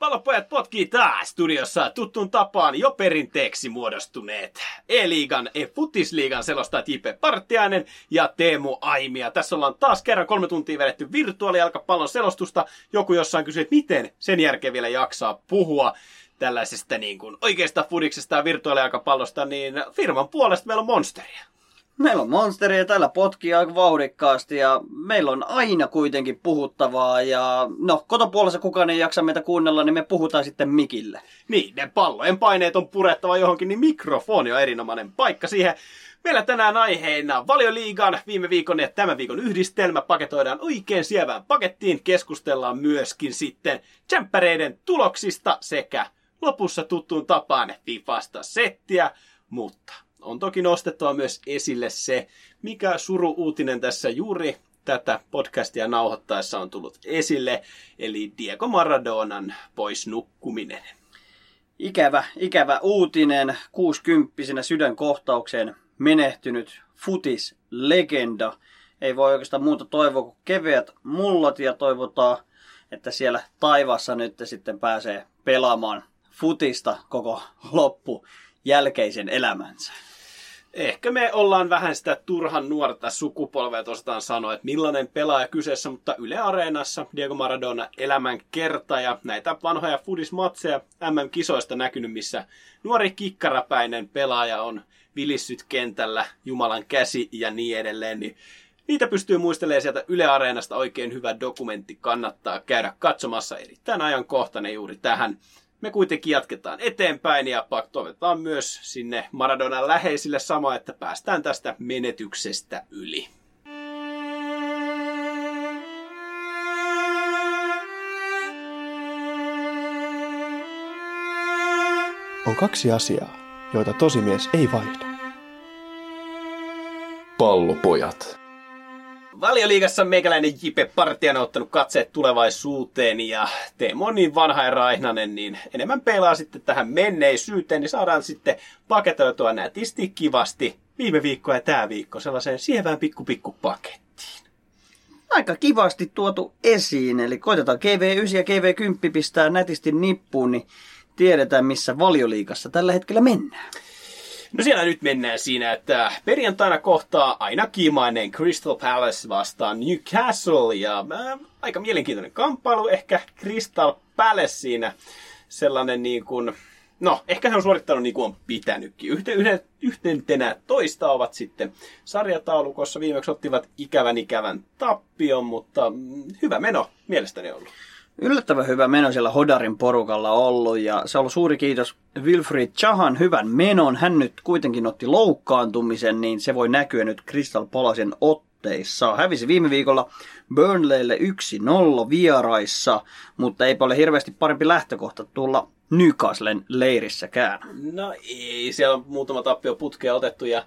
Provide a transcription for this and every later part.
Pallopojat potkii taas studiossa tuttuun tapaan jo perinteeksi muodostuneet E-liigan, E-futisliigan selostaa Jipe Partiainen ja Teemu Aimia. Tässä ollaan taas kerran kolme tuntia vedetty virtuaalijalkapallon selostusta. Joku jossain kysyi, että miten sen jälkeen vielä jaksaa puhua tällaisesta niin kuin oikeasta fudiksesta ja virtuaalijalkapallosta, niin firman puolesta meillä on Monsteria. Meillä on monsteria täällä potkii aika vauhdikkaasti ja meillä on aina kuitenkin puhuttavaa ja no kotopuolessa kukaan ei jaksa meitä kuunnella, niin me puhutaan sitten mikille. Niin, ne pallojen paineet on purettava johonkin, niin mikrofoni on erinomainen paikka siihen. Meillä tänään aiheena Valioliigan viime viikon ja tämän viikon yhdistelmä paketoidaan oikein sievään pakettiin. Keskustellaan myöskin sitten tsemppäreiden tuloksista sekä lopussa tuttuun tapaan Fifasta settiä, mutta on toki nostettava myös esille se, mikä suru-uutinen tässä juuri tätä podcastia nauhoittaessa on tullut esille, eli Diego Maradonan pois nukkuminen. Ikävä, ikävä uutinen. 60 sydänkohtaukseen menehtynyt futis-legenda. Ei voi oikeastaan muuta toivoa kuin keveät mullat ja toivotaan, että siellä taivassa nyt sitten pääsee pelaamaan futista koko loppu jälkeisen elämänsä. Ehkä me ollaan vähän sitä turhan nuorta sukupolvea, tosiaan sanoa, että millainen pelaaja kyseessä, mutta Yle Areenassa Diego Maradona elämän kerta ja näitä vanhoja fudismatseja MM-kisoista näkynyt, missä nuori kikkarapäinen pelaaja on vilissyt kentällä, Jumalan käsi ja niin edelleen, niin Niitä pystyy muistelemaan sieltä Yle Areenasta. Oikein hyvä dokumentti, kannattaa käydä katsomassa. Erittäin ajankohtainen juuri tähän me kuitenkin jatketaan eteenpäin ja toivotaan myös sinne Maradonan läheisille sama, että päästään tästä menetyksestä yli. On kaksi asiaa, joita tosimies ei vaihda. Pallopojat. Valioliigassa meikäläinen Jipe Partian on ottanut katseet tulevaisuuteen ja Teemo on niin vanha ja raihnanen, niin enemmän pelaa sitten tähän menneisyyteen, niin saadaan sitten paketoitua nätisti kivasti viime viikko ja tämä viikko sellaiseen sievään pikku pikku pakettiin. Aika kivasti tuotu esiin, eli koitetaan GV9 ja GV10 pistää nätisti nippuun, niin tiedetään missä valioliigassa tällä hetkellä mennään. No siellä nyt mennään siinä, että perjantaina kohtaa aina kiimainen Crystal Palace vastaan Newcastle ja äh, aika mielenkiintoinen kamppailu. Ehkä Crystal Palace siinä sellainen niin kuin, no ehkä se on suorittanut niin kuin on pitänytkin. Yhten, yhden, yhtentenä toista ovat sitten sarjataulukossa. Viimeksi ottivat ikävän ikävän tappion, mutta mm, hyvä meno mielestäni ollut yllättävän hyvä meno siellä Hodarin porukalla ollut ja se on ollut suuri kiitos Wilfried Chahan hyvän menon. Hän nyt kuitenkin otti loukkaantumisen, niin se voi näkyä nyt Crystal Palasen otteissa. Hävisi viime viikolla Burnleylle 1-0 vieraissa, mutta ei ole hirveästi parempi lähtökohta tulla Newcastlen leirissäkään. No ei, siellä on muutama tappio putkea otettu ja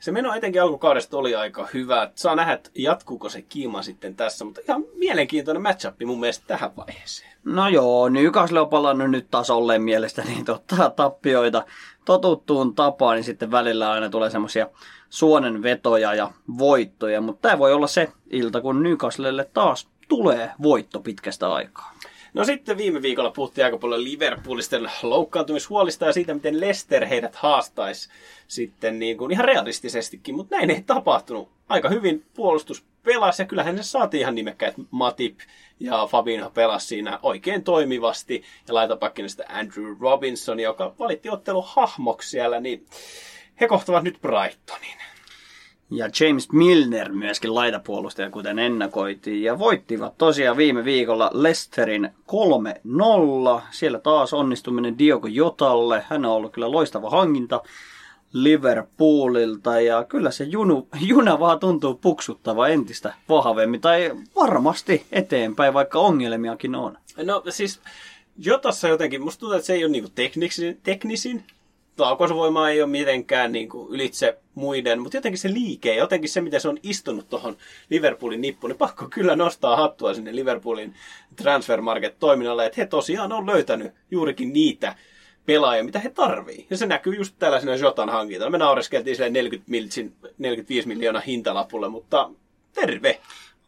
se meno etenkin alkukaudesta oli aika hyvä. Saa nähdä, että jatkuuko se kiima sitten tässä, mutta ihan mielenkiintoinen matchup mun mielestä tähän vaiheeseen. No joo, Newcastle on palannut nyt tasolle mielestäni niin ottaa tappioita totuttuun tapaan, niin sitten välillä aina tulee semmoisia suonenvetoja ja voittoja, mutta tämä voi olla se ilta, kun Newcastlelle taas tulee voitto pitkästä aikaa. No sitten viime viikolla puhuttiin aika paljon Liverpoolisten loukkaantumishuolista ja siitä, miten Leicester heidät haastaisi sitten niin kuin ihan realistisestikin, mutta näin ei tapahtunut. Aika hyvin puolustus pelasi ja kyllähän se saatiin ihan nimekkäät Matip ja Fabinho pelasi siinä oikein toimivasti ja laitapakkina sitä Andrew Robinson, joka valitti ottelu hahmoksi siellä, niin he kohtavat nyt Brightonin. Ja James Milner myöskin laitapuolustaja, kuten ennakoitiin. Ja voittivat tosiaan viime viikolla Lesterin 3-0. Siellä taas onnistuminen Diogo Jotalle. Hän on ollut kyllä loistava hankinta Liverpoolilta. Ja kyllä se junu, juna vaan tuntuu puksuttava entistä vahvemmin. Tai varmasti eteenpäin, vaikka ongelmiakin on. No siis Jotassa jotenkin, musta tuntuu, että se ei ole niinku teknisin, teknisin laukaisuvoima ei ole mitenkään niin kuin ylitse muiden, mutta jotenkin se liike, jotenkin se, miten se on istunut tuohon Liverpoolin nippuun, niin pakko kyllä nostaa hattua sinne Liverpoolin Transfer Market-toiminnalle, että he tosiaan on löytänyt juurikin niitä pelaajia, mitä he tarvii. Ja se näkyy just tällaisena Jotan hankintana. Me naureskeltiin sille 40 miltsin, 45 miljoonaa hintalapulle, mutta terve!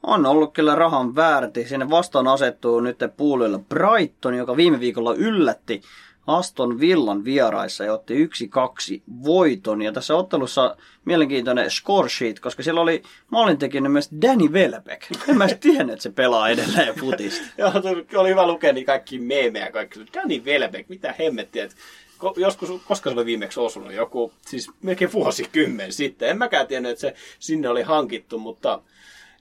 On ollut kyllä rahan väärti. Sinne vastaan asettuu nyt puolella Brighton, joka viime viikolla yllätti Aston Villan vieraissa ja otti 1-2 voiton. Ja tässä ottelussa mielenkiintoinen score sheet, koska siellä oli maalintekijänä myös Danny Welbeck. En mä tiennyt, että se pelaa edelleen futista. Joo, oli hyvä lukea niin kaikki meemejä. Kaikki. Danny Welbeck, mitä hemmettiä. Että joskus, koska se oli viimeksi osunut, joku, siis melkein vuosikymmen sitten. En mäkään tiennyt, että se sinne oli hankittu, mutta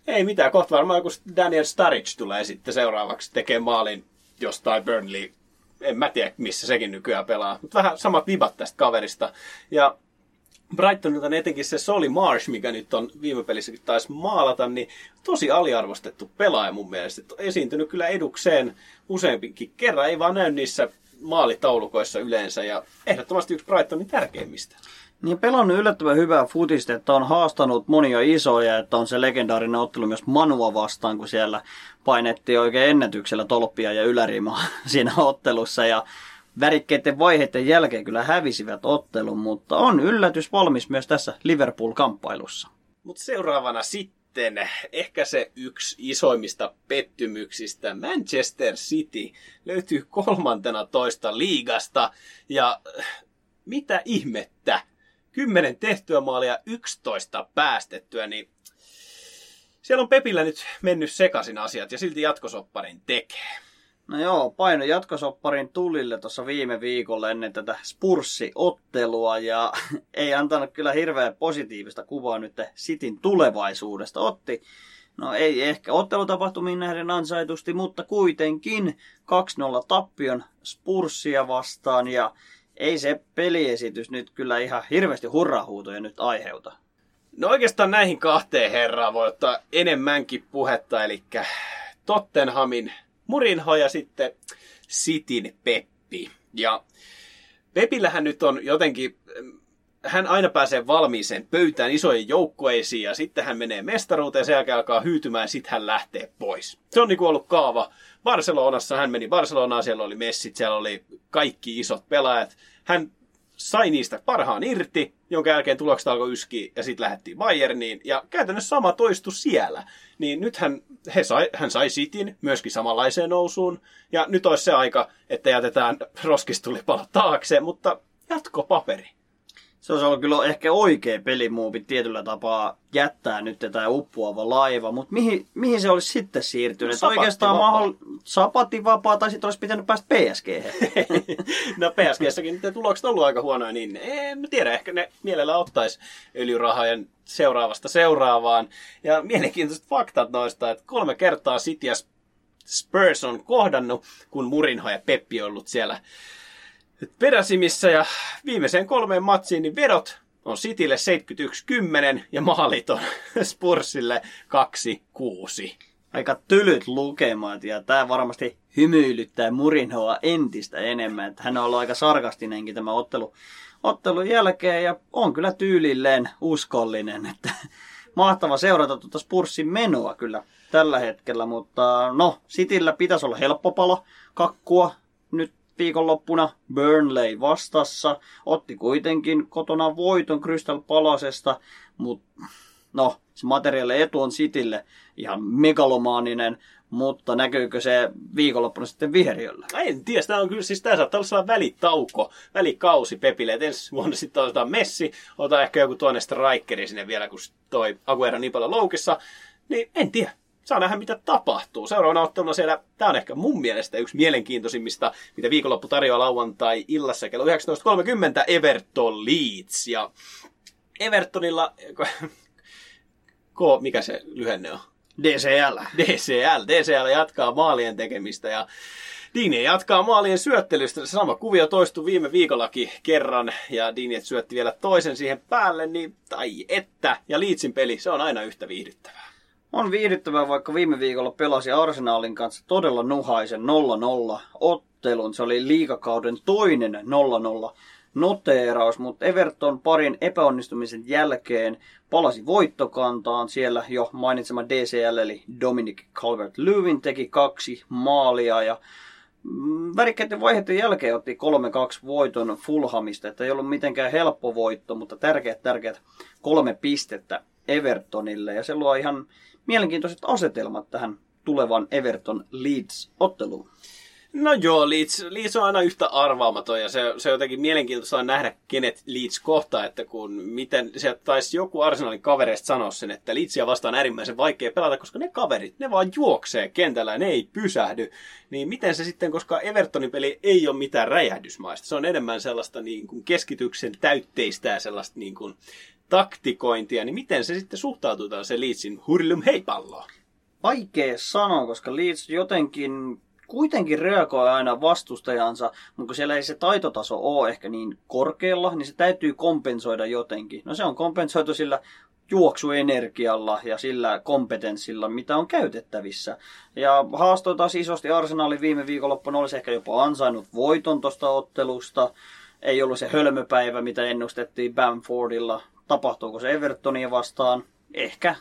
ei mitään. Kohta varmaan joku Daniel Sturridge tulee sitten seuraavaksi tekemään maalin jostain Burnley en mä tiedä, missä sekin nykyään pelaa. Mutta vähän samat vibat tästä kaverista. Ja Brightonilta etenkin se Soli Marsh, mikä nyt on viime pelissäkin taisi maalata, niin tosi aliarvostettu pelaaja mun mielestä. Esiintynyt kyllä edukseen useampikin kerran, ei vaan näy niissä maalitaulukoissa yleensä ja ehdottomasti yksi Brightonin tärkeimmistä. Niin pelannut yllättävän hyvää futista, että on haastanut monia isoja, että on se legendaarinen ottelu myös Manua vastaan, kun siellä painettiin oikein ennätyksellä tolppia ja ylärimaa siinä ottelussa. Ja värikkeiden vaiheiden jälkeen kyllä hävisivät ottelun, mutta on yllätys valmis myös tässä Liverpool-kamppailussa. Mutta seuraavana sitten ehkä se yksi isoimmista pettymyksistä. Manchester City löytyy kolmantena toista liigasta ja mitä ihmettä? 10 tehtyä maalia, 11 päästettyä, niin siellä on Pepillä nyt mennyt sekaisin asiat ja silti jatkosopparin tekee. No joo, paino jatkosopparin tulille tuossa viime viikolla ennen tätä Spurssi-ottelua ja ei antanut kyllä hirveän positiivista kuvaa nyt Sitin tulevaisuudesta. Otti, no ei ehkä ottelutapahtumiin nähden ansaitusti, mutta kuitenkin 2-0 tappion Spurssia vastaan ja ei se peliesitys nyt kyllä ihan hirveästi hurrahuutoja nyt aiheuta. No oikeastaan näihin kahteen herraan voi ottaa enemmänkin puhetta, eli Tottenhamin Murinho ja sitten Sitin Peppi. Ja Pepillähän nyt on jotenkin, hän aina pääsee valmiiseen pöytään isojen joukkoeisiin ja sitten hän menee mestaruuteen, sen jälkeen alkaa hyytymään ja sitten hän lähtee pois. Se on niin ollut kaava. Barcelonassa hän meni Barcelonaan, siellä oli messit, siellä oli kaikki isot pelaajat. Hän sai niistä parhaan irti, jonka jälkeen tulokset alkoi yskiä ja sitten lähdettiin Bayerniin. Ja käytännössä sama toistu siellä. Niin nythän he sai, hän sai Sitin myöskin samanlaiseen nousuun. Ja nyt olisi se aika, että jätetään roskistulipalo taakse, mutta jatkopaperi se olisi ollut kyllä ehkä oikea pelimuuvi tietyllä tapaa jättää nyt tämä uppuava laiva, mutta mihin, mihin se olisi sitten siirtynyt? No, oikeastaan mahdoll... sapativapaa tai sitten olisi pitänyt päästä PSG. no PSG-säkin ne tulokset on ollut aika huonoja, niin en tiedä, ehkä ne mielellä ottaisi öljyrahojen seuraavasta seuraavaan. Ja mielenkiintoiset faktat noista, että kolme kertaa City ja Spurs on kohdannut, kun Murinho ja Peppi on ollut siellä peräsimissä ja viimeiseen kolmeen matsiin niin vedot on Citylle 71-10 ja maalit on Spursille 2-6. Aika tylyt lukemat ja tämä varmasti hymyilyttää Murinhoa entistä enemmän. Että hän on ollut aika sarkastinenkin tämä ottelu, ottelun jälkeen ja on kyllä tyylilleen uskollinen. Että mahtava seurata tuota Spurssin menoa kyllä tällä hetkellä, mutta no, Cityllä pitäisi olla helppo pala kakkua nyt viikonloppuna Burnley vastassa. Otti kuitenkin kotona voiton Crystal Palasesta, mutta no, se materiaali etu on Citylle ihan megalomaaninen, mutta näkyykö se viikonloppuna sitten viheriöllä? En tiedä, tämä on kyllä, siis tämä saattaa olla sellainen välitauko, välikausi Pepille, että ensi vuonna sitten otetaan Messi, otetaan ehkä joku toinen strikeri sinne vielä, kun toi Aguero niin paljon loukissa, niin en tiedä saa nähdä, mitä tapahtuu. Seuraavana otteluna siellä, tämä on ehkä mun mielestä yksi mielenkiintoisimmista, mitä viikonloppu tarjoaa lauantai illassa kello 19.30 Everton Leeds. Ja Evertonilla, K, mikä se lyhenne on? DCL. DCL. DCL jatkaa maalien tekemistä ja Dini jatkaa maalien syöttelystä. Se sama kuvio toistui viime viikollakin kerran ja Dini syötti vielä toisen siihen päälle, niin tai että. Ja Liitsin peli, se on aina yhtä viihdyttävää. On viihdyttävää, vaikka viime viikolla pelasi Arsenalin kanssa todella nuhaisen 0-0 ottelun. Se oli liikakauden toinen 0-0 noteeraus, mutta Everton parin epäonnistumisen jälkeen palasi voittokantaan. Siellä jo mainitsema DCL eli Dominic Calvert-Lewin teki kaksi maalia ja mm, värikkäiden vaiheiden jälkeen otti 3-2 voiton Fulhamista, että ei ollut mitenkään helppo voitto, mutta tärkeät, tärkeät kolme pistettä Evertonille. Ja se luo ihan mielenkiintoiset asetelmat tähän tulevan Everton Leeds-otteluun. No joo, Leeds, Leeds on aina yhtä arvaamaton ja se, se on jotenkin mielenkiintoista nähdä, kenet Leeds kohtaa, että kun miten, sieltä taisi joku Arsenalin kavereista sanoa sen, että Leedsia vastaan äärimmäisen vaikea pelata, koska ne kaverit, ne vaan juoksee kentällä ne ei pysähdy. Niin miten se sitten, koska Evertonin peli ei ole mitään räjähdysmaista, se on enemmän sellaista niin kuin keskityksen täytteistä ja sellaista niin kuin taktikointia, niin miten se sitten suhtautuu se Leedsin hurlum heipalloon? Vaikea sanoa, koska Leeds jotenkin kuitenkin reagoi aina vastustajansa, mutta kun siellä ei se taitotaso ole ehkä niin korkealla, niin se täytyy kompensoida jotenkin. No se on kompensoitu sillä juoksuenergialla ja sillä kompetenssilla, mitä on käytettävissä. Ja haastoi taas isosti Arsenali viime viikonloppuna, olisi ehkä jopa ansainnut voiton tuosta ottelusta. Ei ollut se hölmöpäivä, mitä ennustettiin Bamfordilla. Tapahtuuko se Evertonia vastaan? Ehkä.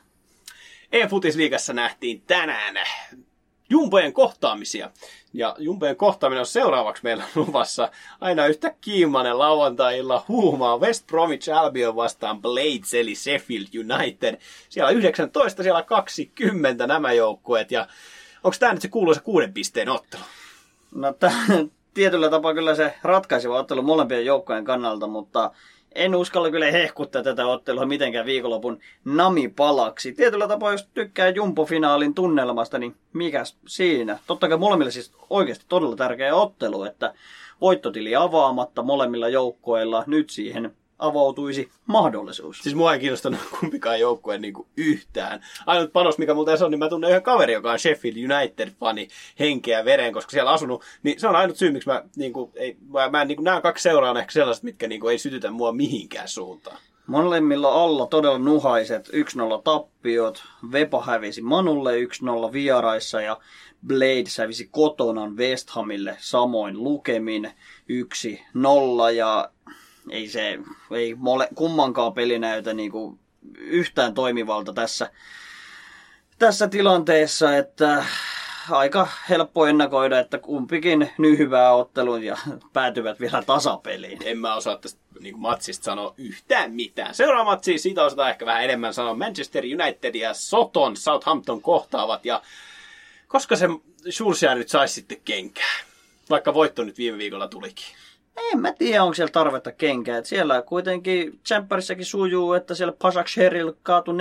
E-futisliigassa nähtiin tänään Jumbojen kohtaamisia. Ja Jumbojen kohtaaminen on seuraavaksi meillä luvassa aina yhtä kiimainen lauantai-illa huumaa West Bromwich Albion vastaan Blades eli Sheffield United. Siellä 19, siellä 20 nämä joukkueet ja onko tämä nyt se kuuluisa kuuden pisteen ottelu? No t- tietyllä tapaa kyllä se ratkaiseva ottelu molempien joukkojen kannalta, mutta en uskalla kyllä hehkuttaa tätä ottelua mitenkään viikonlopun namipalaksi. Tietyllä tapaa, jos tykkää Jumpo-finaalin tunnelmasta, niin mikäs siinä? Totta kai molemmille siis oikeasti todella tärkeä ottelu, että voittotili avaamatta molemmilla joukkoilla nyt siihen avautuisi mahdollisuus. Siis mua ei kiinnostanut kumpikaan joukkueen niin yhtään. Ainut panos, mikä muuten on, niin mä tunnen yhden kaveri, joka on Sheffield United-fani henkeä vereen, koska siellä asunut. Niin se on ainut syy, miksi mä, niin kuin, ei, mä, mä niin kuin, nämä kaksi seuraa on ehkä sellaiset, mitkä niin kuin, ei sytytä mua mihinkään suuntaan. Molemmilla alla todella nuhaiset 1-0 tappiot. Vepa hävisi Manulle 1-0 vieraissa ja Blade hävisi kotona West Hamille samoin lukemin 1-0 ja ei se, ei mole, kummankaan peli näytä niin kuin yhtään toimivalta tässä, tässä tilanteessa, että aika helppo ennakoida, että kumpikin nyhyvää ottelun ja päätyvät vielä tasapeliin. En mä osaa tästä niin kuin matsista sanoa yhtään mitään. Seuraava matsi, siitä osataan ehkä vähän enemmän sanoa. Manchester United ja Soton Southampton kohtaavat ja koska se Schulzia nyt saisi sitten kenkää, vaikka voitto nyt viime viikolla tulikin en mä tiedä, onko siellä tarvetta kenkää. Et siellä kuitenkin Tsemppärissäkin sujuu, että siellä Pasak Sheril kaatui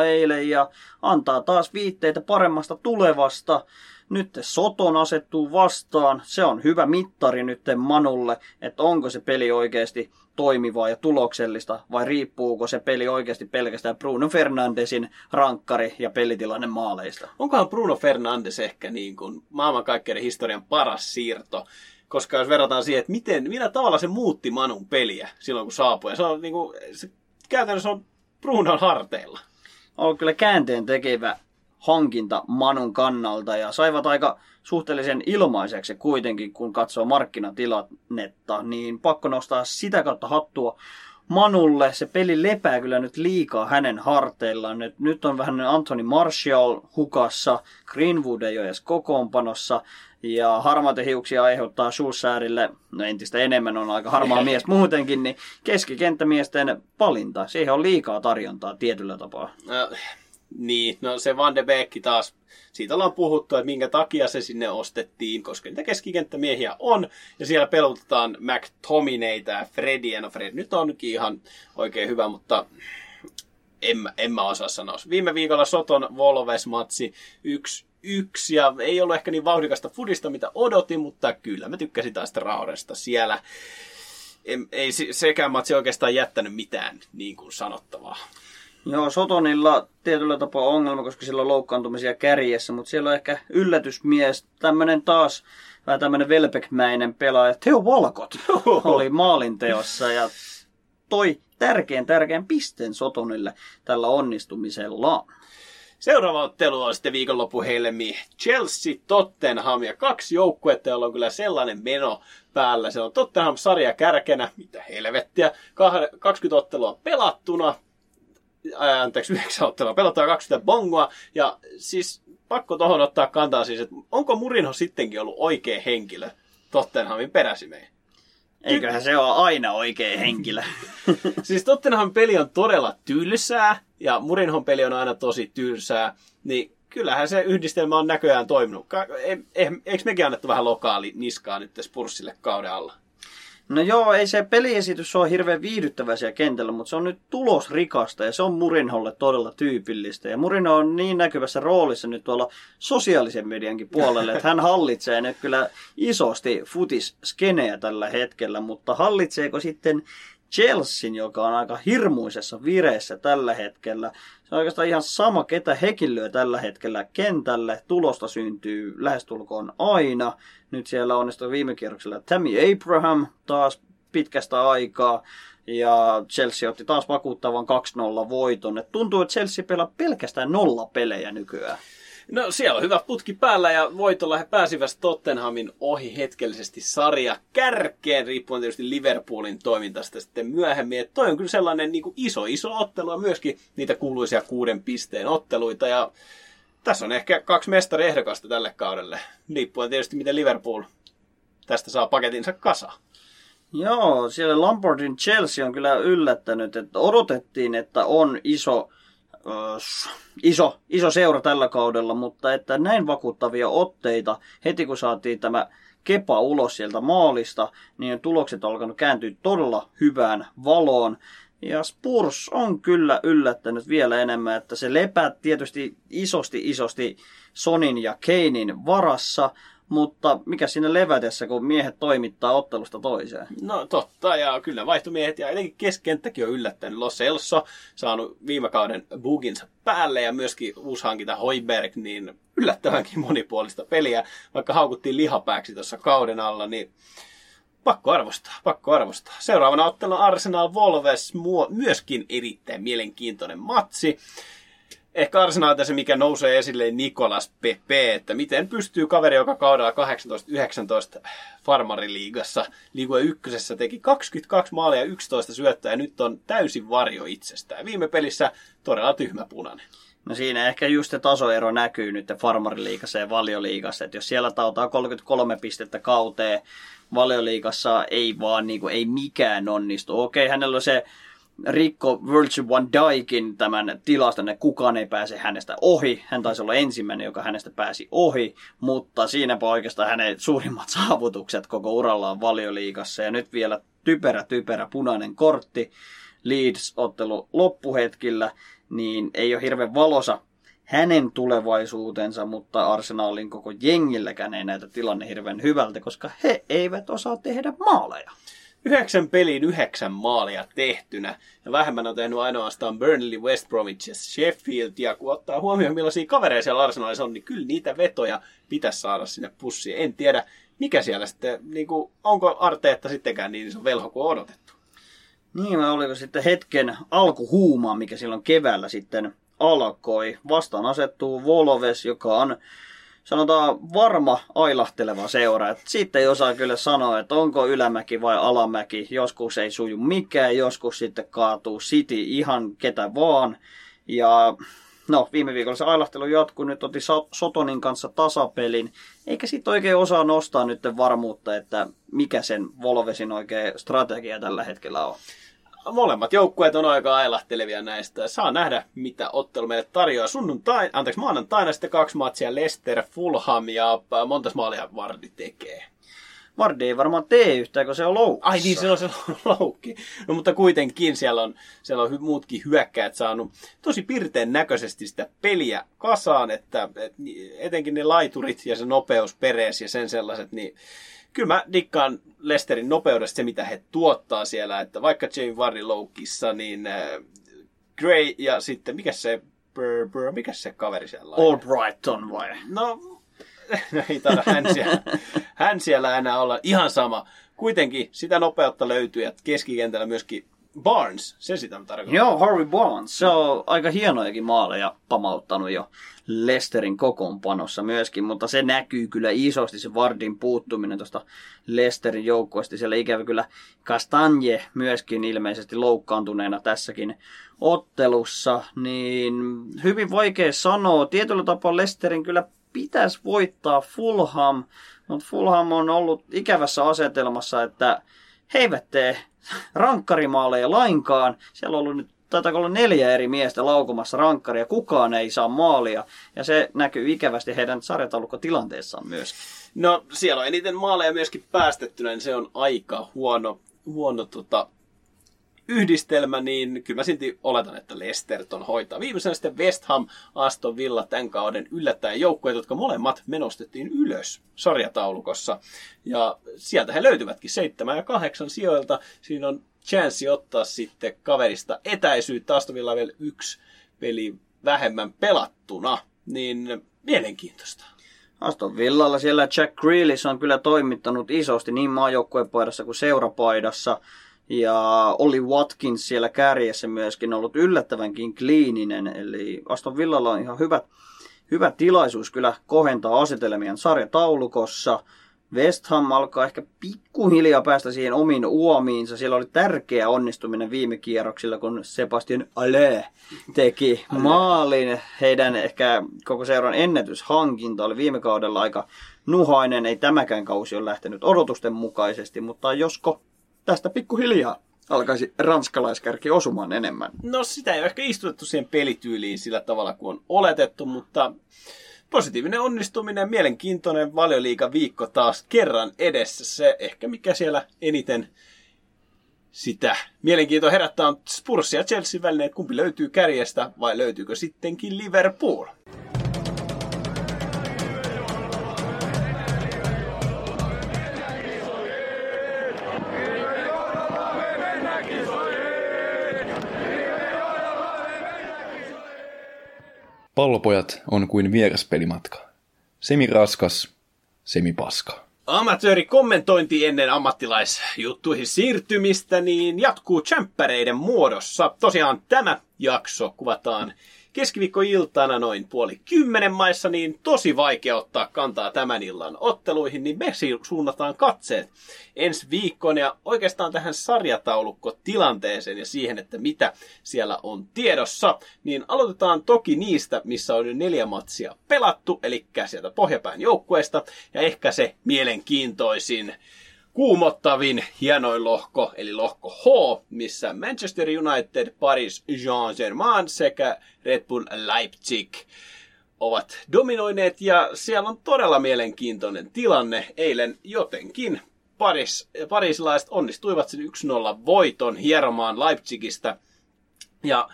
4-0 eilen ja antaa taas viitteitä paremmasta tulevasta. Nyt Soton asettuu vastaan. Se on hyvä mittari nyt Manulle, että onko se peli oikeasti toimivaa ja tuloksellista vai riippuuko se peli oikeasti pelkästään Bruno Fernandesin rankkari ja pelitilanne maaleista. Onkohan Bruno Fernandes ehkä niin kuin maailmankaikkeuden historian paras siirto? Koska jos verrataan siihen, että miten, millä tavalla se muutti Manun peliä silloin kun saapui. Ja se on niin kuin, se, käytännössä on Brunon harteilla. On kyllä käänteen tekevä hankinta Manun kannalta ja saivat aika suhteellisen ilmaiseksi kuitenkin, kun katsoo markkinatilannetta, niin pakko nostaa sitä kautta hattua Manulle. Se peli lepää kyllä nyt liikaa hänen harteillaan. Nyt, nyt on vähän Anthony Marshall hukassa, Greenwood ei ole edes kokoonpanossa, ja harmaita hiuksia aiheuttaa Schulzärille, no entistä enemmän on aika harmaa mies muutenkin, niin keskikenttämiesten valinta. Siihen on liikaa tarjontaa tietyllä tapaa. No, niin, no se Van de Beek taas, siitä ollaan puhuttu, että minkä takia se sinne ostettiin, koska niitä keskikenttämiehiä on, ja siellä pelutetaan McTominayta ja Frediä. No Fred nyt onkin ihan oikein hyvä, mutta en, en mä osaa sanoa. Viime viikolla Soton Volves-matsi yksi yksi ja ei ollut ehkä niin vauhdikasta fudista, mitä odotin, mutta kyllä mä tykkäsin taas Traoresta siellä. Ei, ei sekään matsi oikeastaan jättänyt mitään niin kuin sanottavaa. Joo, Sotonilla tietyllä tapaa ongelma, koska sillä on loukkaantumisia kärjessä, mutta siellä on ehkä yllätysmies, tämmöinen taas vähän tämmöinen Velbeckmäinen pelaaja, Teo Valkot oli maalinteossa ja toi tärkeän tärkeän pisteen Sotonille tällä onnistumisella. Seuraava ottelu on sitten viikonloppu helmi. Chelsea Tottenham ja kaksi joukkuetta, joilla on kyllä sellainen meno päällä. Se on Tottenham sarja kärkenä, mitä helvettiä, 20 ottelua pelattuna, ää, anteeksi, 9 ottelua pelattuna, 20 bongoa, ja siis pakko tuohon ottaa kantaa siis, että onko Murinho sittenkin ollut oikea henkilö Tottenhamin peräsimeen? Eiköhän se ole aina oikea henkilö. siis Tottenham peli on todella tylsää, ja Murinhon peli on aina tosi tylsää, niin kyllähän se yhdistelmä on näköjään toiminut. E- e- eikö mekin annettu vähän lokaali niskaa nyt Spurssille kauden alla? No joo, ei se peliesitys ole hirveän viihdyttävä siellä kentällä, mutta se on nyt tulosrikasta ja se on Murinholle todella tyypillistä. Ja Murinho on niin näkyvässä roolissa nyt tuolla sosiaalisen mediankin puolelle, että hän hallitsee nyt kyllä isosti futis-skeneä tällä hetkellä, mutta hallitseeko sitten Chelsean, joka on aika hirmuisessa vireessä tällä hetkellä. Se on oikeastaan ihan sama, ketä hekin lyö tällä hetkellä kentälle. Tulosta syntyy lähestulkoon aina. Nyt siellä onnistui viime kierroksella Tammy Abraham taas pitkästä aikaa. Ja Chelsea otti taas vakuuttavan 2-0 voiton. Et tuntuu, että Chelsea pelaa pelkästään nolla pelejä nykyään. No siellä on hyvä putki päällä ja voitolla he pääsivät Tottenhamin ohi hetkellisesti sarja kärkeen, riippuen tietysti Liverpoolin toimintasta sitten myöhemmin. Että toi on kyllä sellainen niin kuin iso, iso ottelu ja myöskin niitä kuuluisia kuuden pisteen otteluita. Ja tässä on ehkä kaksi mestariehdokasta tälle kaudelle, riippuen tietysti miten Liverpool tästä saa paketinsa kasa. Joo, siellä Lampardin Chelsea on kyllä yllättänyt, että odotettiin, että on iso iso, iso seura tällä kaudella, mutta että näin vakuuttavia otteita heti kun saatiin tämä kepa ulos sieltä maalista, niin tulokset on alkanut kääntyä todella hyvään valoon. Ja Spurs on kyllä yllättänyt vielä enemmän, että se lepää tietysti isosti isosti Sonin ja Keinin varassa, mutta mikä siinä levätessä, kun miehet toimittaa ottelusta toiseen? No totta, ja kyllä vaihtomiehet ja etenkin keskenttäkin on yllättänyt. Los Elso saanut viime kauden buginsa päälle ja myöskin uusi hankinta Hoiberg, niin yllättävänkin monipuolista peliä. Vaikka haukuttiin lihapääksi tuossa kauden alla, niin pakko arvostaa, pakko arvostaa. Seuraavana otteluna Arsenal Volves, myöskin erittäin mielenkiintoinen matsi ehkä Arsenalilta se, mikä nousee esille, Nikolas Pepe, että miten pystyy kaveri, joka kaudella 18-19 farmariliigassa, liigua ykkösessä, teki 22 maalia ja 11 syöttöä ja nyt on täysin varjo itsestään. Viime pelissä todella tyhmä punainen. No siinä ehkä just se tasoero näkyy nyt farmariliigassa ja valioliigassa, että jos siellä tautaa 33 pistettä kauteen, valioliigassa ei vaan niin kuin, ei mikään onnistu. Okei, hänellä on se rikko Virgil van Dijkin tämän tilaston, että kukaan ei pääse hänestä ohi. Hän taisi olla ensimmäinen, joka hänestä pääsi ohi, mutta siinäpä oikeastaan hänen suurimmat saavutukset koko urallaan valioliigassa. Ja nyt vielä typerä, typerä punainen kortti Leeds-ottelu loppuhetkillä, niin ei ole hirveän valosa hänen tulevaisuutensa, mutta Arsenalin koko jengilläkään ei näitä tilanne hirveän hyvältä, koska he eivät osaa tehdä maaleja yhdeksän peliin yhdeksän maalia tehtynä. Ja vähemmän on tehnyt ainoastaan Burnley, West Bromwich ja Sheffield. Ja kun ottaa huomioon, millaisia kavereja siellä Arsenalissa on, niin kyllä niitä vetoja pitäisi saada sinne pussiin. En tiedä, mikä siellä sitten, niin kuin, onko Arteetta sittenkään niin iso velho kuin odotettu. Niin, vai oliko sitten hetken alkuhuuma, mikä silloin keväällä sitten alkoi. Vastaan asettuu Volves, joka on sanotaan varma ailahteleva seura. Et siitä ei osaa kyllä sanoa, että onko ylämäki vai alamäki. Joskus ei suju mikään, joskus sitten kaatuu City ihan ketä vaan. Ja no, viime viikolla se ailahtelu jatkuu, nyt otti Sotonin kanssa tasapelin, eikä sitten oikein osaa nostaa nyt varmuutta, että mikä sen Volvesin oikein strategia tällä hetkellä on molemmat joukkueet on aika ailahtelevia näistä. Saa nähdä, mitä ottelu meille tarjoaa. Sunnuntai, anteeksi, maanantaina sitten kaksi matsia Leicester, Fulham ja äh, montas maalia Vardi tekee. Vardi ei varmaan tee yhtään, kun se on loukki. Ai niin, se on se loukki. No mutta kuitenkin siellä on, siellä on muutkin hyökkäät saanut tosi pirteen näköisesti sitä peliä kasaan, että, että etenkin ne laiturit ja se nopeus perees ja sen sellaiset, niin kyllä mä dikkaan Lesterin nopeudesta se, mitä he tuottaa siellä, että vaikka Jamie Vardy loukissa, niin äh, Gray ja sitten, mikä se, brr, brr, mikä se kaveri siellä on? Albrighton vai? No, ei taida hän siellä, hän siellä enää olla ihan sama. Kuitenkin sitä nopeutta löytyy ja keskikentällä myöskin Barnes, se sitä mä tarkoitan. Joo, Harvey Barnes. Se on aika hienojakin maaleja pamauttanut jo Lesterin kokoonpanossa myöskin, mutta se näkyy kyllä isosti se Vardin puuttuminen tuosta Lesterin joukkueesta. Siellä ikävä kyllä Kastanje myöskin ilmeisesti loukkaantuneena tässäkin ottelussa, niin hyvin vaikea sanoa. Tietyllä tapaa Lesterin kyllä pitäisi voittaa Fulham, mutta Fulham on ollut ikävässä asetelmassa, että he eivät tee rankkarimaaleja lainkaan. Siellä on ollut nyt taitaa olla neljä eri miestä laukumassa rankkaria, kukaan ei saa maalia, ja se näkyy ikävästi heidän sarjataulukkotilanteessaan myös. No, siellä on eniten maaleja myöskin päästettynä, niin se on aika huono, huono tota, yhdistelmä, niin kyllä mä silti oletan, että Leicester hoitaa. Viimeisenä sitten West Ham, Aston Villa tämän kauden yllättäen joukkueet, jotka molemmat menostettiin ylös sarjataulukossa. Ja sieltä he löytyvätkin seitsemän ja kahdeksan sijoilta. Siinä on chanssi ottaa sitten kaverista etäisyyttä. Aston Villa vielä yksi peli vähemmän pelattuna. Niin mielenkiintoista. Aston Villalla siellä Jack Grealish on kyllä toimittanut isosti niin maajoukkuepaidassa kuin seurapaidassa. Ja oli Watkins siellä kärjessä myöskin ollut yllättävänkin kliininen, eli Aston Villalla on ihan hyvä, hyvä tilaisuus kyllä kohentaa asetelmien sarjataulukossa. West Ham alkaa ehkä pikkuhiljaa päästä siihen omiin uomiinsa. Siellä oli tärkeä onnistuminen viime kierroksilla, kun Sebastian Ale teki maalin. Heidän ehkä koko seuran ennätyshankinta oli viime kaudella aika nuhainen. Ei tämäkään kausi ole lähtenyt odotusten mukaisesti, mutta josko tästä pikkuhiljaa alkaisi ranskalaiskärki osumaan enemmän. No sitä ei ole ehkä istutettu siihen pelityyliin sillä tavalla kuin on oletettu, mutta positiivinen onnistuminen, mielenkiintoinen valioliiga viikko taas kerran edessä. Se ehkä mikä siellä eniten sitä mielenkiintoa herättää on Spurs ja Chelsea välinen, että kumpi löytyy kärjestä vai löytyykö sittenkin Liverpool. Pallopojat on kuin vieraspelimatka. Semi raskas, semi paska. Amatööri kommentointi ennen ammattilaisjuttuihin siirtymistä niin jatkuu tsemppäreiden muodossa. Tosiaan tämä jakso kuvataan keskiviikkoiltana noin puoli kymmenen maissa, niin tosi vaikea ottaa kantaa tämän illan otteluihin, niin me suunnataan katseet ensi viikkoon ja oikeastaan tähän sarjataulukko-tilanteeseen ja siihen, että mitä siellä on tiedossa, niin aloitetaan toki niistä, missä on jo neljä matsia pelattu, eli sieltä pohjapäin joukkueesta, ja ehkä se mielenkiintoisin kuumottavin hienoin lohko, eli lohko H, missä Manchester United, Paris Saint-Germain sekä Red Bull Leipzig ovat dominoineet ja siellä on todella mielenkiintoinen tilanne. Eilen jotenkin Paris, parisilaiset onnistuivat sen 1-0 voiton hieromaan Leipzigistä ja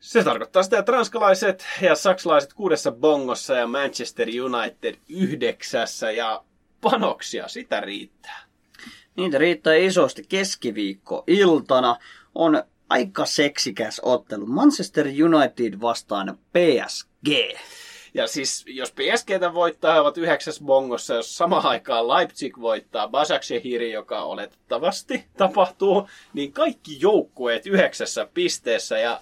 se tarkoittaa sitä, että ranskalaiset ja saksalaiset kuudessa bongossa ja Manchester United yhdeksässä ja panoksia sitä riittää. Niitä riittää isosti keskiviikko iltana. On aika seksikäs ottelu. Manchester United vastaan PSG. Ja siis jos PSGtä voittaa, he ovat yhdeksäs bongossa, jos samaan aikaan Leipzig voittaa Basaksehiri, joka oletettavasti tapahtuu, niin kaikki joukkueet yhdeksässä pisteessä. Ja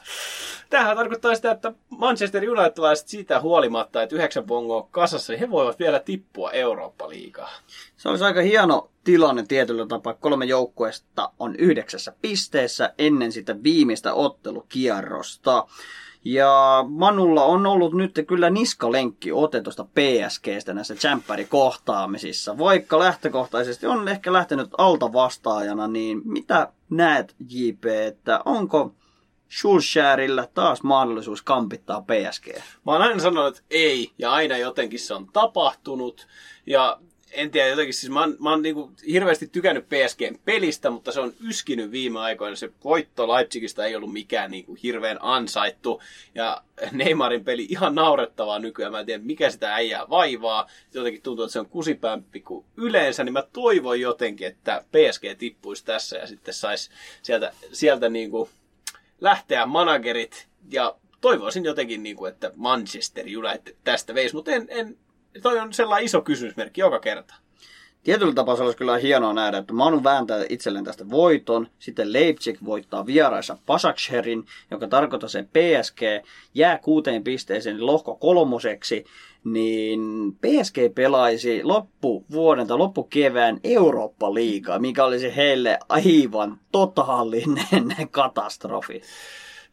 tämähän tarkoittaa sitä, että Manchester Unitedilaiset siitä huolimatta, että yhdeksän bongoa kasassa, niin he voivat vielä tippua Eurooppa-liigaa. Se olisi aika hieno tilanne tietyllä tapaa. Kolme joukkueesta on yhdeksässä pisteessä ennen sitä viimeistä ottelukierrosta. Ja Manulla on ollut nyt kyllä niskalenkki ote tuosta PSGstä näissä kohtaamisissa. Vaikka lähtökohtaisesti on ehkä lähtenyt alta vastaajana, niin mitä näet JP, että onko Schulscherillä taas mahdollisuus kampittaa PSG? Mä oon aina sanonut, että ei, ja aina jotenkin se on tapahtunut. Ja en tiedä, jotenkin siis mä oon, mä oon niinku hirveästi tykännyt PSGn pelistä, mutta se on yskinyt viime aikoina. Se voitto Leipzigistä ei ollut mikään niinku hirveän ansaittu. Ja Neymarin peli ihan naurettavaa nykyään. Mä en tiedä, mikä sitä äijää vaivaa. Jotenkin tuntuu, että se on kusipämpi kuin yleensä. Niin mä toivon jotenkin, että PSG tippuisi tässä ja sitten saisi sieltä, sieltä niinku lähteä managerit ja toivoisin jotenkin, niin kuin, että Manchester United tästä veisi, mutta en, en, toi on sellainen iso kysymysmerkki joka kerta. Tietyllä tapaa se olisi kyllä hienoa nähdä, että Manu vääntää itselleen tästä voiton, sitten Leipzig voittaa vieraissa Pasaksherin, joka tarkoittaa se PSG jää kuuteen pisteeseen lohko kolmoseksi, niin PSG pelaisi loppuvuoden tai loppukevään Eurooppa-liigaa, mikä olisi heille aivan totaalinen katastrofi.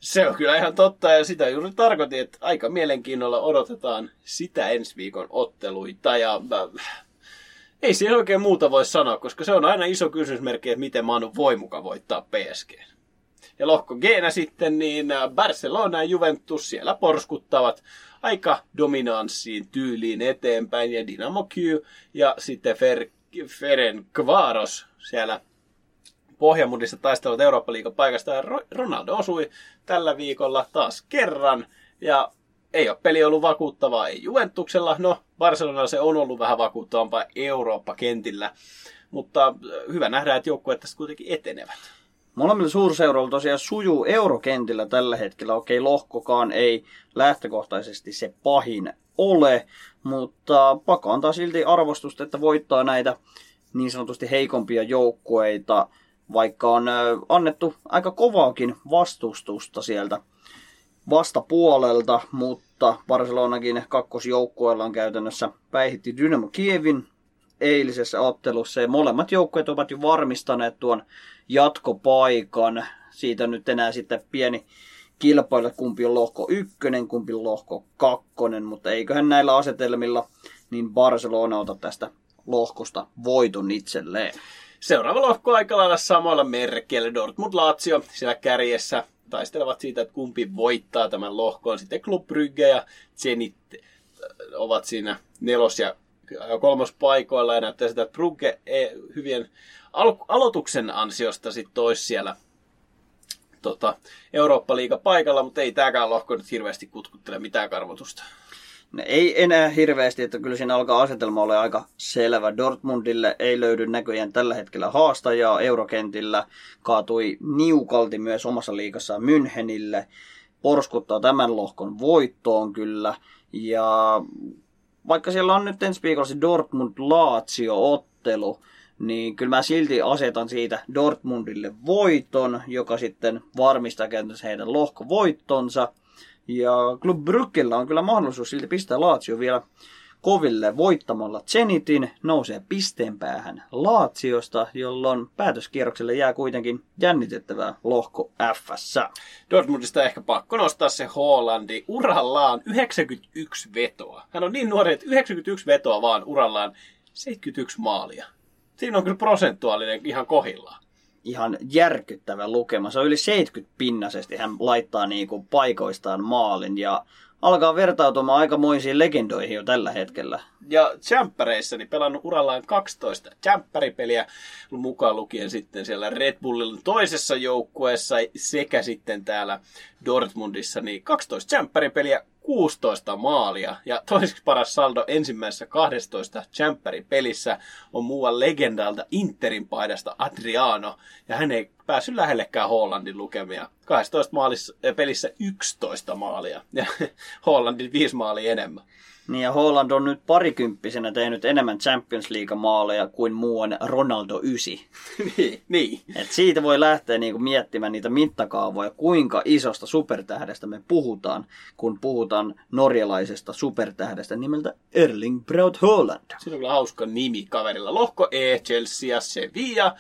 Se on kyllä ihan totta ja sitä juuri tarkoitin, että aika mielenkiinnolla odotetaan sitä ensi viikon otteluita ja äh, ei siihen oikein muuta voi sanoa, koska se on aina iso kysymysmerkki, että miten Manu voi muka voittaa PSG. Ja lohko g sitten, niin äh, Barcelona ja Juventus siellä porskuttavat aika dominanssiin tyyliin eteenpäin. Ja Dynamo Q ja sitten Fer, Feren Kvaros siellä Pohjamudissa taistelut Eurooppa-liigan paikasta. Ja Ronaldo osui tällä viikolla taas kerran. Ja ei ole peli ollut vakuuttavaa, ei Juventuksella. No, Barcelonalla se on ollut vähän vakuuttavampaa Eurooppa-kentillä. Mutta äh, hyvä nähdä, että joukkueet tästä kuitenkin etenevät. Molemmilla suurseuroilla tosiaan sujuu eurokentillä tällä hetkellä. Okei, lohkokaan ei lähtökohtaisesti se pahin ole, mutta Paka antaa silti arvostusta, että voittaa näitä niin sanotusti heikompia joukkueita, vaikka on annettu aika kovaakin vastustusta sieltä vastapuolelta, mutta Barcelonakin kakkosjoukkueella on käytännössä päihitti Dynamo Kievin eilisessä ottelussa ja molemmat joukkueet ovat jo varmistaneet tuon jatkopaikan. Siitä nyt enää sitten pieni kilpailla, kumpi on lohko ykkönen, kumpi on lohko kakkonen, mutta eiköhän näillä asetelmilla niin Barcelona ota tästä lohkosta voiton itselleen. Seuraava lohko aika lailla samalla merkeillä. Dortmund Lazio siellä kärjessä taistelevat siitä, että kumpi voittaa tämän lohkon. Sitten Club Brugge ja Zenit äh, ovat siinä nelos- ja kolmospaikoilla ja näyttää sitä, että Brugge hyvien al- aloituksen ansiosta sitten toisi siellä tota, Eurooppa-liiga paikalla, mutta ei tämäkään lohko nyt hirveästi kutkuttele mitään karvotusta. Ei enää hirveästi, että kyllä siinä alkaa asetelma olla aika selvä. Dortmundille ei löydy näköjään tällä hetkellä haastajaa eurokentillä. Kaatui niukalti myös omassa liikassaan Münchenille. Porskuttaa tämän lohkon voittoon kyllä. Ja vaikka siellä on nyt ensi viikolla se Dortmund-Lazio-ottelu, niin kyllä mä silti asetan siitä Dortmundille voiton, joka sitten varmistaa käytännössä heidän lohkovoittonsa. Ja Club Brugella on kyllä mahdollisuus silti pistää Lazio vielä koville voittamalla Zenitin, nousee pisteen päähän Laatsiosta, jolloin päätöskierrokselle jää kuitenkin jännitettävää lohko f Dortmundista ehkä pakko nostaa se Hollandi urallaan 91 vetoa. Hän on niin nuori, että 91 vetoa vaan urallaan 71 maalia. Siinä on kyllä prosentuaalinen ihan kohillaan ihan järkyttävä lukema. Se on yli 70 pinnasesti. Hän laittaa niin kuin paikoistaan maalin ja alkaa vertautumaan aikamoisiin legendoihin jo tällä hetkellä. Ja Champereissa niin pelannut urallaan 12 Champperipeliä, mukaan lukien sitten siellä Red Bullin toisessa joukkueessa sekä sitten täällä Dortmundissa, niin 12 Champeripeliä, 16 maalia. Ja toiseksi paras saldo ensimmäisessä 12 Champerin pelissä on muuan legendalta Interin paidasta Adriano. Ja hän ei päässyt lähellekään Hollandin lukemia. 12 maalissa, pelissä 11 maalia. Ja Hollandin 5 maalia enemmän. Niin ja Holland on nyt parikymppisenä tehnyt enemmän Champions League-maaleja kuin muuan Ronaldo 9. niin, niin. Et siitä voi lähteä niinku miettimään niitä mittakaavoja, kuinka isosta supertähdestä me puhutaan, kun puhutaan norjalaisesta supertähdestä nimeltä Erling Braut Holland. Siinä on kyllä hauska nimi kaverilla. Lohko E, Chelsea ja Sevilla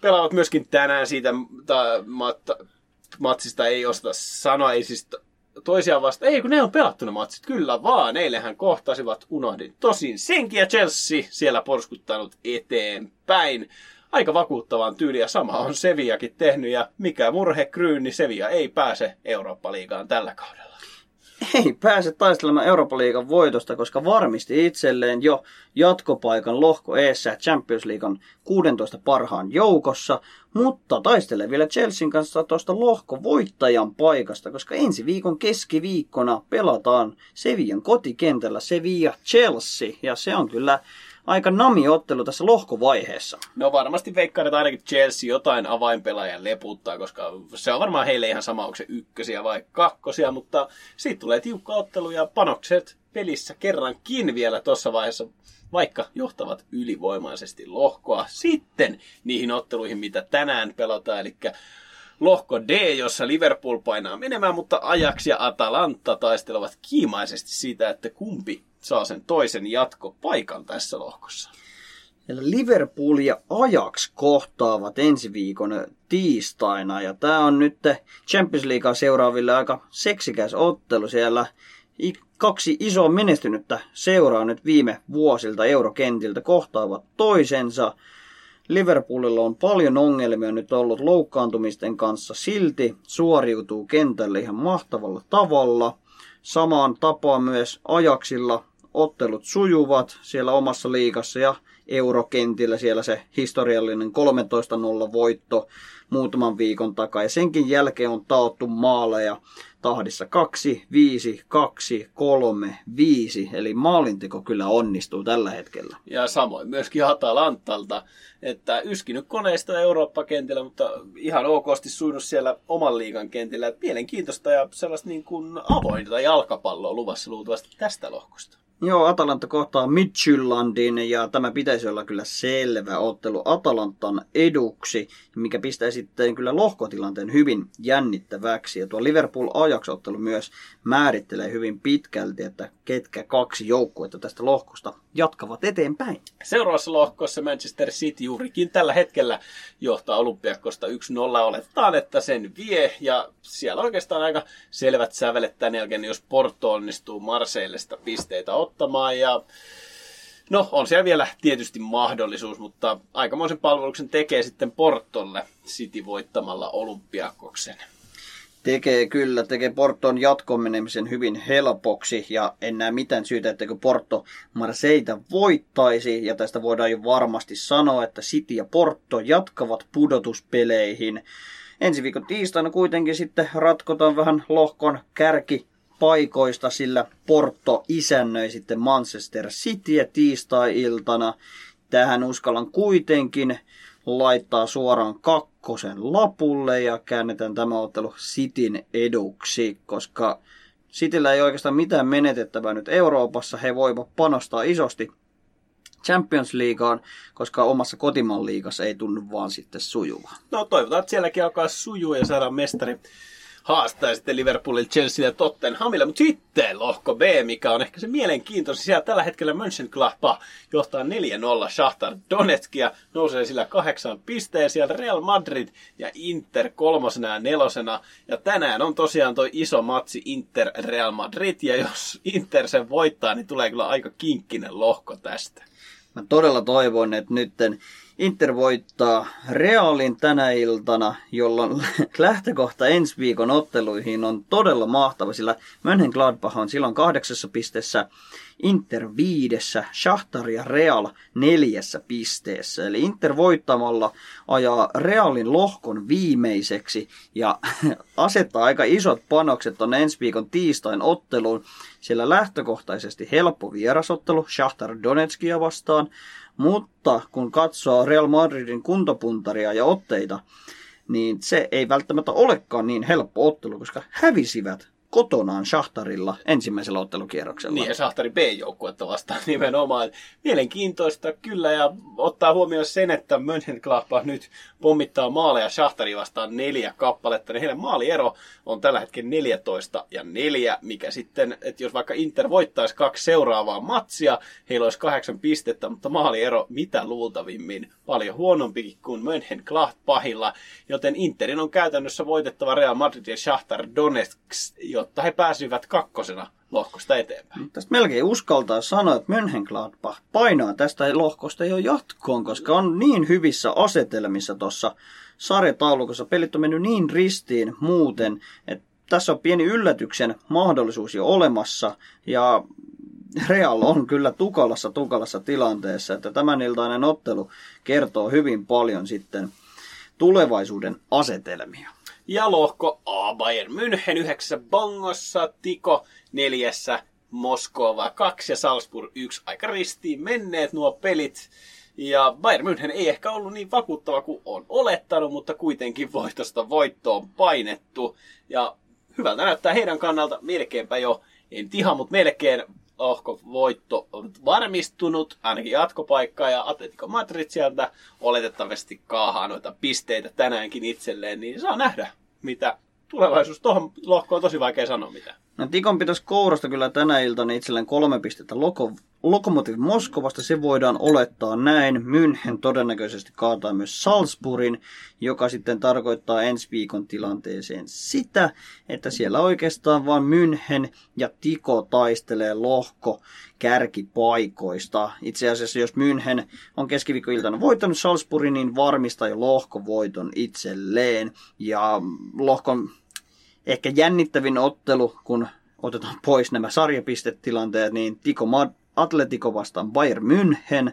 pelaavat myöskin tänään siitä ta, mat, matsista ei osata sanoa, ei siis toisiaan vasta. Ei, kun ne on pelattu ne matsit. Kyllä vaan. Eilenhän kohtasivat, unohdin. Tosin senkin ja Chelsea siellä porskuttanut eteenpäin. Aika vakuuttavaan tyyliä. Sama on Seviakin tehnyt ja mikä murhe kryyni, niin ei pääse Eurooppa-liigaan tällä kaudella ei pääse taistelemaan Euroopan liigan voitosta, koska varmisti itselleen jo jatkopaikan lohko eessä Champions Leaguean 16 parhaan joukossa, mutta taistelee vielä Chelsean kanssa tuosta lohko voittajan paikasta, koska ensi viikon keskiviikkona pelataan Sevian kotikentällä Sevilla Chelsea, ja se on kyllä aika nami-ottelu tässä lohkovaiheessa. No varmasti veikkaan, että ainakin Chelsea jotain avainpelaajan leputtaa, koska se on varmaan heille ihan sama, onko se ykkösiä vai kakkosia, mutta siitä tulee tiukka ottelu ja panokset pelissä kerrankin vielä tuossa vaiheessa vaikka johtavat ylivoimaisesti lohkoa sitten niihin otteluihin, mitä tänään pelataan, eli lohko D, jossa Liverpool painaa menemään, mutta Ajax ja Atalanta taistelevat kiimaisesti siitä, että kumpi saa sen toisen jatkopaikan tässä lohkossa. Liverpool ja Ajax kohtaavat ensi viikon tiistaina ja tämä on nyt Champions Leaguea seuraaville aika seksikäs ottelu siellä. Kaksi isoa menestynyttä seuraa nyt viime vuosilta eurokentiltä kohtaavat toisensa. Liverpoolilla on paljon ongelmia nyt ollut loukkaantumisten kanssa, silti suoriutuu kentälle ihan mahtavalla tavalla. Samaan tapaan myös Ajaksilla ottelut sujuvat siellä omassa liigassa ja eurokentillä siellä se historiallinen 13-0 voitto muutaman viikon takaa. Ja senkin jälkeen on taottu maaleja tahdissa 2, 5, 2, 3, 5. Eli maalinteko kyllä onnistuu tällä hetkellä. Ja samoin myöskin Atalantalta, että yskinyt koneista Eurooppa-kentillä, mutta ihan okosti suinut siellä oman liigan kentillä. Mielenkiintoista ja sellaista niin kuin avointa jalkapalloa luvassa luultavasti tästä lohkosta. Joo, Atalanta kohtaa Midtjyllandin ja tämä pitäisi olla kyllä selvä ottelu Atalantan eduksi, mikä pistää sitten kyllä lohkotilanteen hyvin jännittäväksi. Ja tuo Liverpool Ajax-ottelu myös määrittelee hyvin pitkälti, että ketkä kaksi joukkuetta tästä lohkosta jatkavat eteenpäin. Seuraavassa lohkossa Manchester City juurikin tällä hetkellä johtaa Olympiakosta 1-0. Oletetaan, että sen vie ja siellä oikeastaan aika selvät sävelet tämän jälkeen, jos Porto onnistuu Marseillesta pisteitä ottamaan ja No, on siellä vielä tietysti mahdollisuus, mutta aikamoisen palveluksen tekee sitten Portolle City voittamalla Olympiakoksen. Tekee kyllä, tekee Porton jatkomenemisen hyvin helpoksi ja en näe mitään syytä, että Porto Marseita voittaisi ja tästä voidaan jo varmasti sanoa, että City ja Porto jatkavat pudotuspeleihin. Ensi viikon tiistaina kuitenkin sitten ratkotaan vähän lohkon kärki paikoista, sillä Porto isännöi sitten Manchester Cityä tiistai-iltana. Tähän uskallan kuitenkin laittaa suoraan kakkosen lapulle ja käännetään tämä ottelu Cityn eduksi, koska Cityllä ei oikeastaan mitään menetettävää nyt Euroopassa. He voivat panostaa isosti Champions Leagueaan, koska omassa kotimaan liigassa ei tunnu vaan sitten sujuvaa. No toivotaan, että sielläkin alkaa sujua ja saadaan mestari haastaa sitten Liverpoolille, Chelsea ja Tottenhamille. Mutta sitten lohko B, mikä on ehkä se mielenkiintoisin. Siellä tällä hetkellä Mönchengladbach johtaa 4-0 Shakhtar Donetskia, nousee sillä kahdeksan pisteen. Siellä Real Madrid ja Inter kolmosena ja nelosena. Ja tänään on tosiaan toi iso matsi Inter Real Madrid. Ja jos Inter sen voittaa, niin tulee kyllä aika kinkkinen lohko tästä. Mä todella toivon, että nytten Inter voittaa Realin tänä iltana, jolloin lähtökohta ensi viikon otteluihin on todella mahtava, sillä Mönchengladbach on silloin kahdeksassa pisteessä, Inter viidessä, Shakhtar ja Real neljässä pisteessä. Eli Inter voittamalla ajaa Realin lohkon viimeiseksi ja asettaa aika isot panokset on ensi viikon tiistain otteluun, sillä lähtökohtaisesti helppo vierasottelu Shakhtar Donetskia vastaan, mutta kun katsoo Real Madridin kuntopuntaria ja otteita, niin se ei välttämättä olekaan niin helppo ottelu, koska hävisivät kotonaan Shahtarilla ensimmäisellä ottelukierroksella. Niin, ja Shahtari B-joukkuetta vastaan nimenomaan. Mielenkiintoista kyllä, ja ottaa huomioon sen, että Mönchengladbach nyt pommittaa maaleja Shahtari vastaan neljä kappaletta, niin heidän maaliero on tällä hetkellä 14 ja 4, mikä sitten, että jos vaikka Inter voittaisi kaksi seuraavaa matsia, heillä olisi kahdeksan pistettä, mutta maaliero mitä luultavimmin paljon huonompi kuin Mönchengladbachilla, joten Interin on käytännössä voitettava Real Madrid ja Shakhtar Donetsk, jotta he pääsivät kakkosena lohkosta eteenpäin. Tästä melkein uskaltaa sanoa, että Mönchengladbach painaa tästä lohkosta jo jatkoon, koska on niin hyvissä asetelmissa tuossa sarjataulukossa. Pelit on mennyt niin ristiin muuten, että tässä on pieni yllätyksen mahdollisuus jo olemassa. Ja Real on kyllä tukalassa tukalassa tilanteessa, että tämän iltainen ottelu kertoo hyvin paljon sitten tulevaisuuden asetelmia. Ja lohko A Bayern München yhdeksässä bongossa, Tiko neljässä Moskova 2 ja Salzburg 1 aika ristiin menneet nuo pelit. Ja Bayern München ei ehkä ollut niin vakuuttava kuin on olettanut, mutta kuitenkin voitosta voittoon painettu. Ja hyvältä näyttää heidän kannalta melkeinpä jo, en ihan, mutta melkein ohko voitto on varmistunut, ainakin jatkopaikkaa, ja Atletico Madrid sieltä oletettavasti kaahaa noita pisteitä tänäänkin itselleen, niin saa nähdä, mitä tulevaisuus. Tuohon lohkoon on tosi vaikea sanoa mitä. No, Tikon pitäisi kourasta kyllä tänä iltana itselleen kolme pistettä Loko, Lokomotiv Moskovasta. Se voidaan olettaa näin. München todennäköisesti kaataa myös Salzburgin, joka sitten tarkoittaa ensi viikon tilanteeseen sitä, että siellä oikeastaan vain München ja Tiko taistelee lohko kärkipaikoista. Itse asiassa jos München on keskiviikkoiltana voittanut Salzburgin, niin varmistaa jo lohkovoiton itselleen. Ja lohkon ehkä jännittävin ottelu, kun otetaan pois nämä sarjapistetilanteet, niin Tiko Atletico vastaan Bayern München.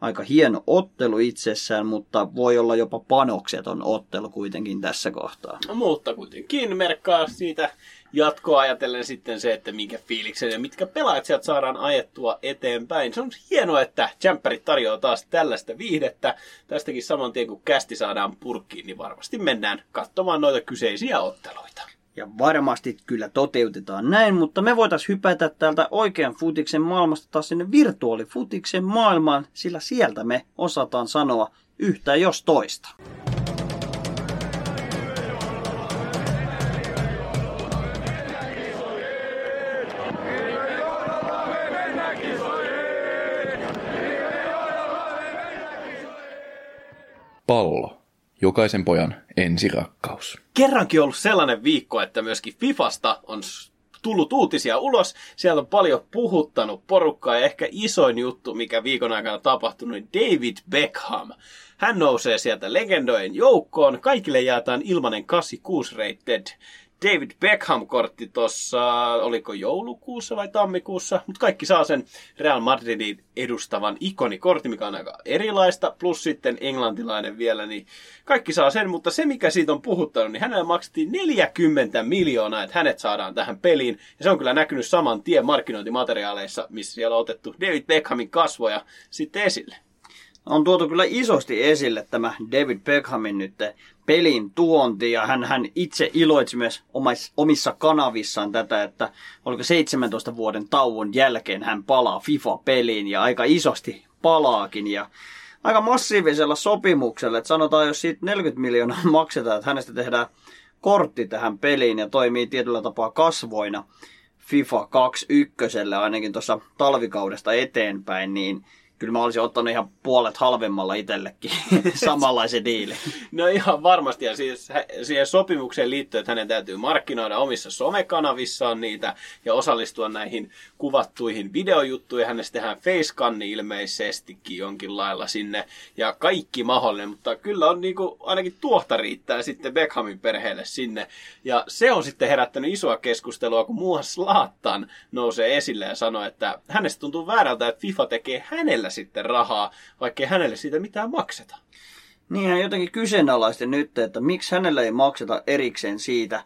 Aika hieno ottelu itsessään, mutta voi olla jopa panokseton ottelu kuitenkin tässä kohtaa. No, mutta kuitenkin merkkaa siitä jatkoa ajatellen sitten se, että minkä fiiliksen ja mitkä pelaajat sieltä saadaan ajettua eteenpäin. Se on hienoa, että Jamperit tarjoaa taas tällaista viihdettä. Tästäkin saman tien kun kästi saadaan purkkiin, niin varmasti mennään katsomaan noita kyseisiä otteluita. Ja varmasti kyllä toteutetaan näin, mutta me voitaisiin hypätä täältä oikean futiksen maailmasta taas sinne virtuaalifutiksen maailmaan, sillä sieltä me osataan sanoa yhtä jos toista. Jokaisen pojan ensirakkaus. Kerrankin ollut sellainen viikko, että myöskin Fifasta on tullut uutisia ulos. Sieltä on paljon puhuttanut porukkaa ja ehkä isoin juttu, mikä viikon aikana tapahtunut, niin David Beckham. Hän nousee sieltä legendojen joukkoon. Kaikille jaetaan ilmanen 86 rated David Beckham-kortti tuossa, oliko joulukuussa vai tammikuussa, mutta kaikki saa sen Real Madridin edustavan ikonikortti, mikä on aika erilaista, plus sitten englantilainen vielä, niin kaikki saa sen, mutta se mikä siitä on puhuttanut, niin hänelle maksettiin 40 miljoonaa, että hänet saadaan tähän peliin, ja se on kyllä näkynyt saman tien markkinointimateriaaleissa, missä siellä on otettu David Beckhamin kasvoja sitten esille on tuotu kyllä isosti esille tämä David Beckhamin nyt pelin tuonti ja hän, hän itse iloitsi myös omissa kanavissaan tätä, että oliko 17 vuoden tauon jälkeen hän palaa FIFA-peliin ja aika isosti palaakin ja aika massiivisella sopimuksella, että sanotaan jos siitä 40 miljoonaa maksetaan, että hänestä tehdään kortti tähän peliin ja toimii tietyllä tapaa kasvoina FIFA 21 ainakin tuossa talvikaudesta eteenpäin, niin kyllä mä olisin ottanut ihan puolet halvemmalla itsellekin samanlaisen diili. No ihan varmasti, ja siis siihen sopimukseen liittyen, että hänen täytyy markkinoida omissa somekanavissaan niitä ja osallistua näihin kuvattuihin videojuttuihin. Hänestä tehdään facekanni ilmeisestikin jonkin lailla sinne ja kaikki mahdollinen, mutta kyllä on niin kuin, ainakin tuohta riittää sitten Beckhamin perheelle sinne. Ja se on sitten herättänyt isoa keskustelua, kun muuhan Slaattan nousee esille ja sanoo, että hänestä tuntuu väärältä, että FIFA tekee hänellä sitten rahaa, vaikkei hänelle siitä mitään makseta. Niin hän jotenkin kyseenalaisti nyt, että miksi hänelle ei makseta erikseen siitä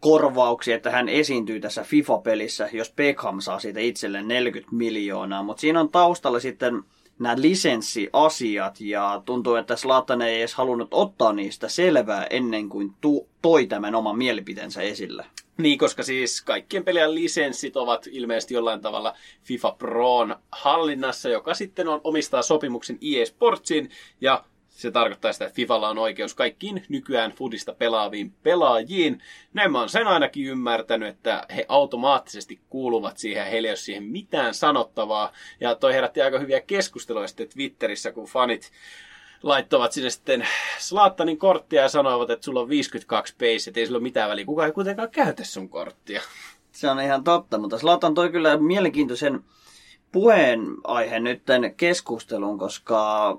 korvauksia, että hän esiintyy tässä FIFA-pelissä, jos Beckham saa siitä itselleen 40 miljoonaa. Mutta siinä on taustalla sitten nämä lisenssiasiat ja tuntuu, että Slatan ei edes halunnut ottaa niistä selvää ennen kuin tu- toi tämän oman mielipiteensä esille. Niin, koska siis kaikkien pelien lisenssit ovat ilmeisesti jollain tavalla FIFA Proon hallinnassa, joka sitten on omistaa sopimuksen EA Sportsin ja se tarkoittaa sitä, että Fifalla on oikeus kaikkiin nykyään Fudista pelaaviin pelaajiin. Näin mä oon sen ainakin ymmärtänyt, että he automaattisesti kuuluvat siihen heillä ei ole siihen mitään sanottavaa. Ja toi herätti aika hyviä keskusteluja sitten Twitterissä, kun fanit laittoivat sinne sitten Slaattanin korttia ja sanoivat, että sulla on 52 pace, että ei sillä ole mitään väliä. Kuka ei kuitenkaan käytä sun korttia. Se on ihan totta, mutta Slaatan toi kyllä mielenkiintoisen puheenaihe nyt keskusteluun, koska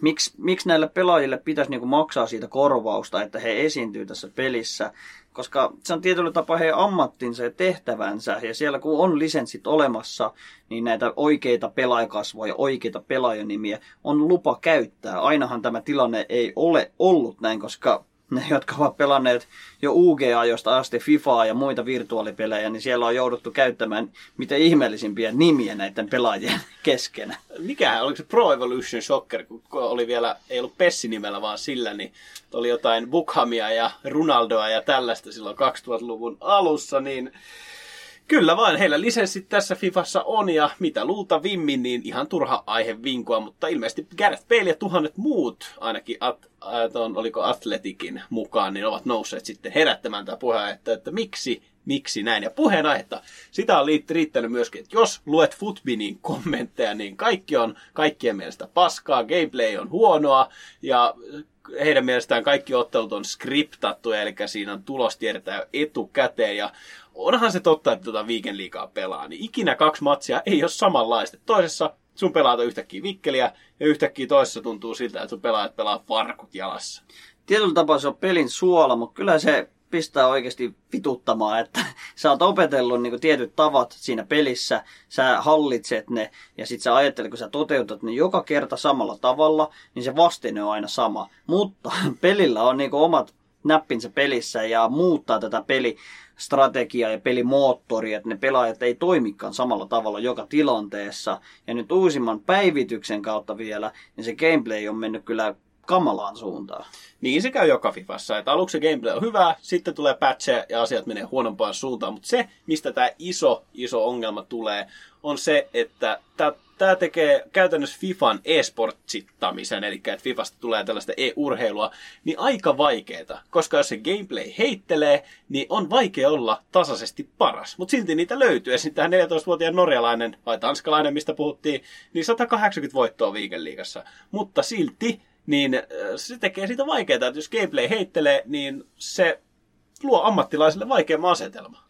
miksi, miksi näille pelaajille pitäisi niinku maksaa siitä korvausta, että he esiintyy tässä pelissä, koska se on tietyllä tapaa heidän ammattinsa ja tehtävänsä, ja siellä kun on lisenssit olemassa, niin näitä oikeita pelaajakasvoja, oikeita pelaajanimiä on lupa käyttää. Ainahan tämä tilanne ei ole ollut näin, koska ne, jotka ovat pelanneet jo UG-ajosta asti FIFAa ja muita virtuaalipelejä, niin siellä on jouduttu käyttämään mitä ihmeellisimpiä nimiä näiden pelaajien keskenä. Mikähän, oliko se Pro Evolution Soccer, kun oli vielä, ei ollut Pessi nimellä vaan sillä, niin oli jotain Bukhamia ja Ronaldoa ja tällaista silloin 2000-luvun alussa, niin Kyllä vain, heillä lisenssit tässä Fifassa on ja mitä luulta vimmin, niin ihan turha aihe vinkua, mutta ilmeisesti Gareth Bale ja tuhannet muut, ainakin at, ton, oliko Atletikin mukaan, niin ovat nousseet sitten herättämään tämä puheen, että, että miksi, miksi näin. Ja puheenaihetta, sitä on riittänyt myöskin, että jos luet Footbinin kommentteja, niin kaikki on kaikkien mielestä paskaa, gameplay on huonoa ja heidän mielestään kaikki ottelut on skriptattuja, eli siinä on tulos tiedetään etukäteen, ja onhan se totta, että tuota liikaa pelaa, niin ikinä kaksi matsia ei ole samanlaista. Toisessa sun pelaat yhtäkkiä vikkeliä, ja yhtäkkiä toisessa tuntuu siltä, että sun pelaat pelaa farkut jalassa. Tietyllä tapaa se on pelin suola, mutta kyllä se pistää oikeasti vituttamaan, että sä oot opetellut niin tietyt tavat siinä pelissä, sä hallitset ne ja sit sä ajattelet, kun sä toteutat ne joka kerta samalla tavalla, niin se vastine on aina sama. Mutta pelillä on niin omat näppinsä pelissä ja muuttaa tätä peli strategiaa ja pelimoottoria, että ne pelaajat ei toimikaan samalla tavalla joka tilanteessa. Ja nyt uusimman päivityksen kautta vielä, niin se gameplay on mennyt kyllä kamalaan suuntaan. Niin se käy joka Fifassa, että aluksi se gameplay on hyvää, sitten tulee patcheja ja asiat menee huonompaan suuntaan, mutta se, mistä tämä iso, iso ongelma tulee, on se, että tämä tekee käytännössä Fifan e-sportsittamisen, eli että Fifasta tulee tällaista e-urheilua, niin aika vaikeeta, koska jos se gameplay heittelee, niin on vaikea olla tasaisesti paras. Mutta silti niitä löytyy. Esimerkiksi tämä 14-vuotiaan norjalainen vai tanskalainen, mistä puhuttiin, niin 180 voittoa viikenliigassa. Mutta silti niin äh, se tekee siitä vaikeaa, että jos gameplay heittelee, niin se luo ammattilaisille vaikeamman asetelma.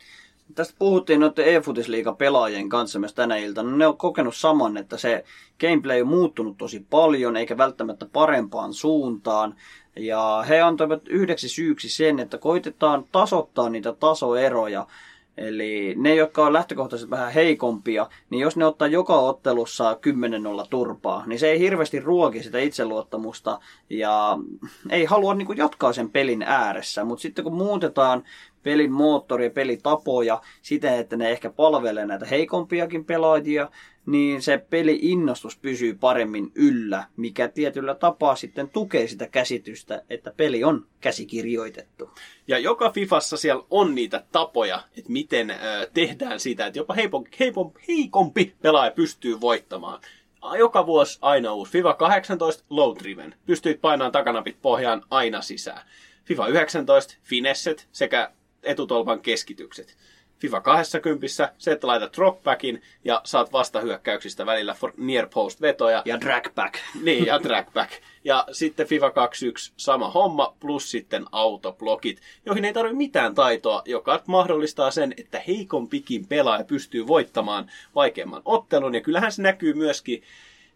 Tästä puhuttiin noiden e-futisliigan pelaajien kanssa myös tänä iltana. Ne on kokenut saman, että se gameplay on muuttunut tosi paljon, eikä välttämättä parempaan suuntaan. Ja he antoivat yhdeksi syyksi sen, että koitetaan tasoittaa niitä tasoeroja Eli ne, jotka on lähtökohtaisesti vähän heikompia, niin jos ne ottaa joka ottelussa 10-0 turpaa, niin se ei hirveästi ruoki sitä itseluottamusta ja ei halua niin kuin jatkaa sen pelin ääressä. Mutta sitten kun muutetaan pelin moottori ja pelitapoja siten, että ne ehkä palvelee näitä heikompiakin pelaajia, niin se peli-innostus pysyy paremmin yllä, mikä tietyllä tapaa sitten tukee sitä käsitystä, että peli on käsikirjoitettu. Ja joka Fifassa siellä on niitä tapoja, että miten äh, tehdään sitä, että jopa heipon, heipon, heikompi pelaaja pystyy voittamaan. Joka vuosi aina uusi. FIFA 18 low driven. Pystyit painamaan takanapit pohjaan aina sisään. FIFA 19 finesset sekä etutolpan keskitykset. FIFA 20, se, että laitat dropbackin ja saat vastahyökkäyksistä välillä for near post vetoja. Ja dragback. Niin, ja dragback. Ja sitten FIFA 21 sama homma, plus sitten autoblokit, joihin ei tarvitse mitään taitoa, joka mahdollistaa sen, että heikompikin pelaaja pystyy voittamaan vaikeamman ottelun. Ja kyllähän se näkyy myöskin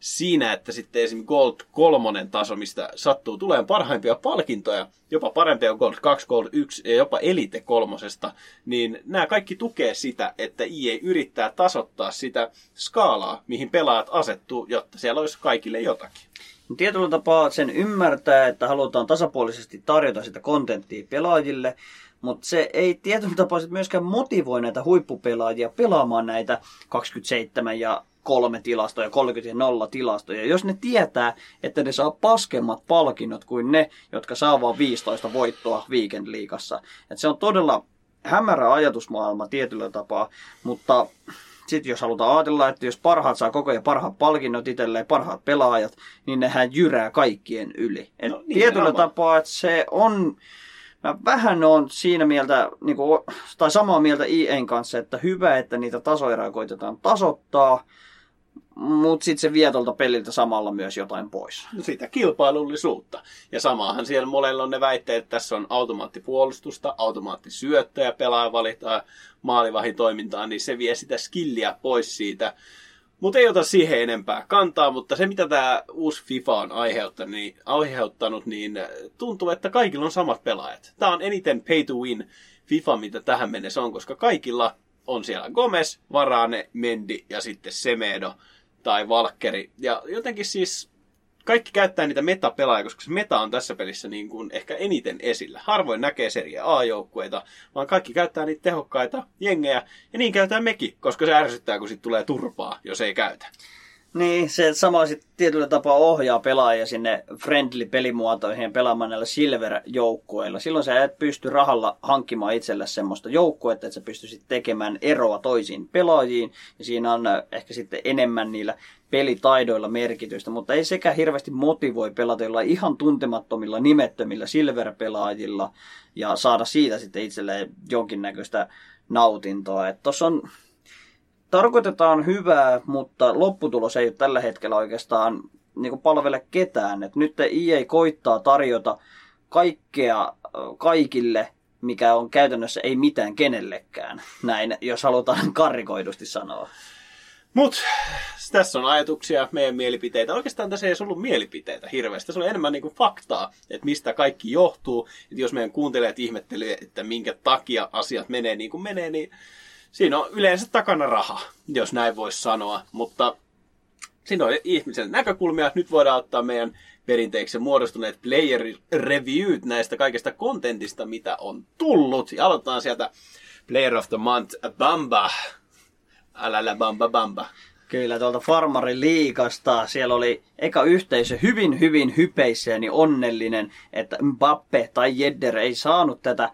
siinä, että sitten esimerkiksi Gold 3 taso, mistä sattuu tulee parhaimpia palkintoja, jopa parempia Gold 2, Gold 1 ja jopa Elite kolmosesta, niin nämä kaikki tukee sitä, että EA yrittää tasoittaa sitä skaalaa, mihin pelaajat asettuu, jotta siellä olisi kaikille jotakin. Tietyllä tapaa sen ymmärtää, että halutaan tasapuolisesti tarjota sitä kontenttia pelaajille, mutta se ei tietyllä tapaa myöskään motivoi näitä huippupelaajia pelaamaan näitä 27 ja kolme tilastoja, 30 ja nolla tilastoja. Jos ne tietää, että ne saa paskemmat palkinnot kuin ne, jotka saa vain 15 voittoa Weekend Liigassa. Et se on todella hämärä ajatusmaailma tietyllä tapaa, mutta sitten jos halutaan ajatella, että jos parhaat saa koko ajan parhaat palkinnot itselleen, parhaat pelaajat, niin nehän jyrää kaikkien yli. Et no, niin, tietyllä aivan. tapaa, että se on, mä vähän on siinä mieltä, niin kuin, tai samaa mieltä IEn kanssa, että hyvä, että niitä tasoeroja koitetaan tasoittaa, mutta sitten se vie tuolta peliltä samalla myös jotain pois. No sitä kilpailullisuutta. Ja samaahan siellä molella on ne väitteet, että tässä on automaattipuolustusta, automaattisyöttöjä, pelaaja valitaan maalivahin toimintaan, niin se vie sitä skilliä pois siitä. Mutta ei ota siihen enempää kantaa, mutta se mitä tämä uusi FIFA on aiheuttanut niin, aiheuttanut, niin tuntuu, että kaikilla on samat pelaajat. Tämä on eniten pay to win FIFA, mitä tähän mennessä on, koska kaikilla on siellä Gomez, Varane, Mendi ja sitten Semedo tai Valkkeri. Ja jotenkin siis kaikki käyttää niitä meta-pelaajia, koska se meta on tässä pelissä niin kuin ehkä eniten esillä. Harvoin näkee Serie A-joukkueita, vaan kaikki käyttää niitä tehokkaita jengejä, ja niin käytetään mekin, koska se ärsyttää, kun sitten tulee turpaa, jos ei käytä. Niin, se samalla sitten tietyllä tapaa ohjaa pelaajia sinne friendly-pelimuotoihin pelaamaan näillä silver-joukkueilla. Silloin sä et pysty rahalla hankkimaan itselle semmoista joukkuetta, että sä pystyisit tekemään eroa toisiin pelaajiin. Ja siinä on äh, ehkä sitten enemmän niillä pelitaidoilla merkitystä, mutta ei sekä hirveästi motivoi pelata jollain ihan tuntemattomilla nimettömillä silver-pelaajilla ja saada siitä sitten itselleen jonkinnäköistä nautintoa. Tuossa on tarkoitetaan hyvää, mutta lopputulos ei tällä hetkellä oikeastaan niin palvele ketään. Et nyt EA koittaa tarjota kaikkea kaikille, mikä on käytännössä ei mitään kenellekään. Näin, jos halutaan karrikoidusti sanoa. Mutta tässä on ajatuksia, meidän mielipiteitä. Oikeastaan tässä ei edes ollut mielipiteitä hirveästi. Se oli enemmän niin kuin faktaa, että mistä kaikki johtuu. Että jos meidän kuuntelijat ihmettelee, että minkä takia asiat menee niin kuin menee, niin siinä on yleensä takana raha, jos näin voisi sanoa, mutta siinä on ihmisen näkökulmia. Nyt voidaan ottaa meidän perinteiksi muodostuneet player reviewt näistä kaikesta kontentista, mitä on tullut. Ja aloitetaan sieltä Player of the Month Bamba. Älä Bamba Bamba. Kyllä, tuolta Farmarin liikasta. Siellä oli eka yhteisö hyvin, hyvin hypeissään ja onnellinen, että Mbappe tai Jedder ei saanut tätä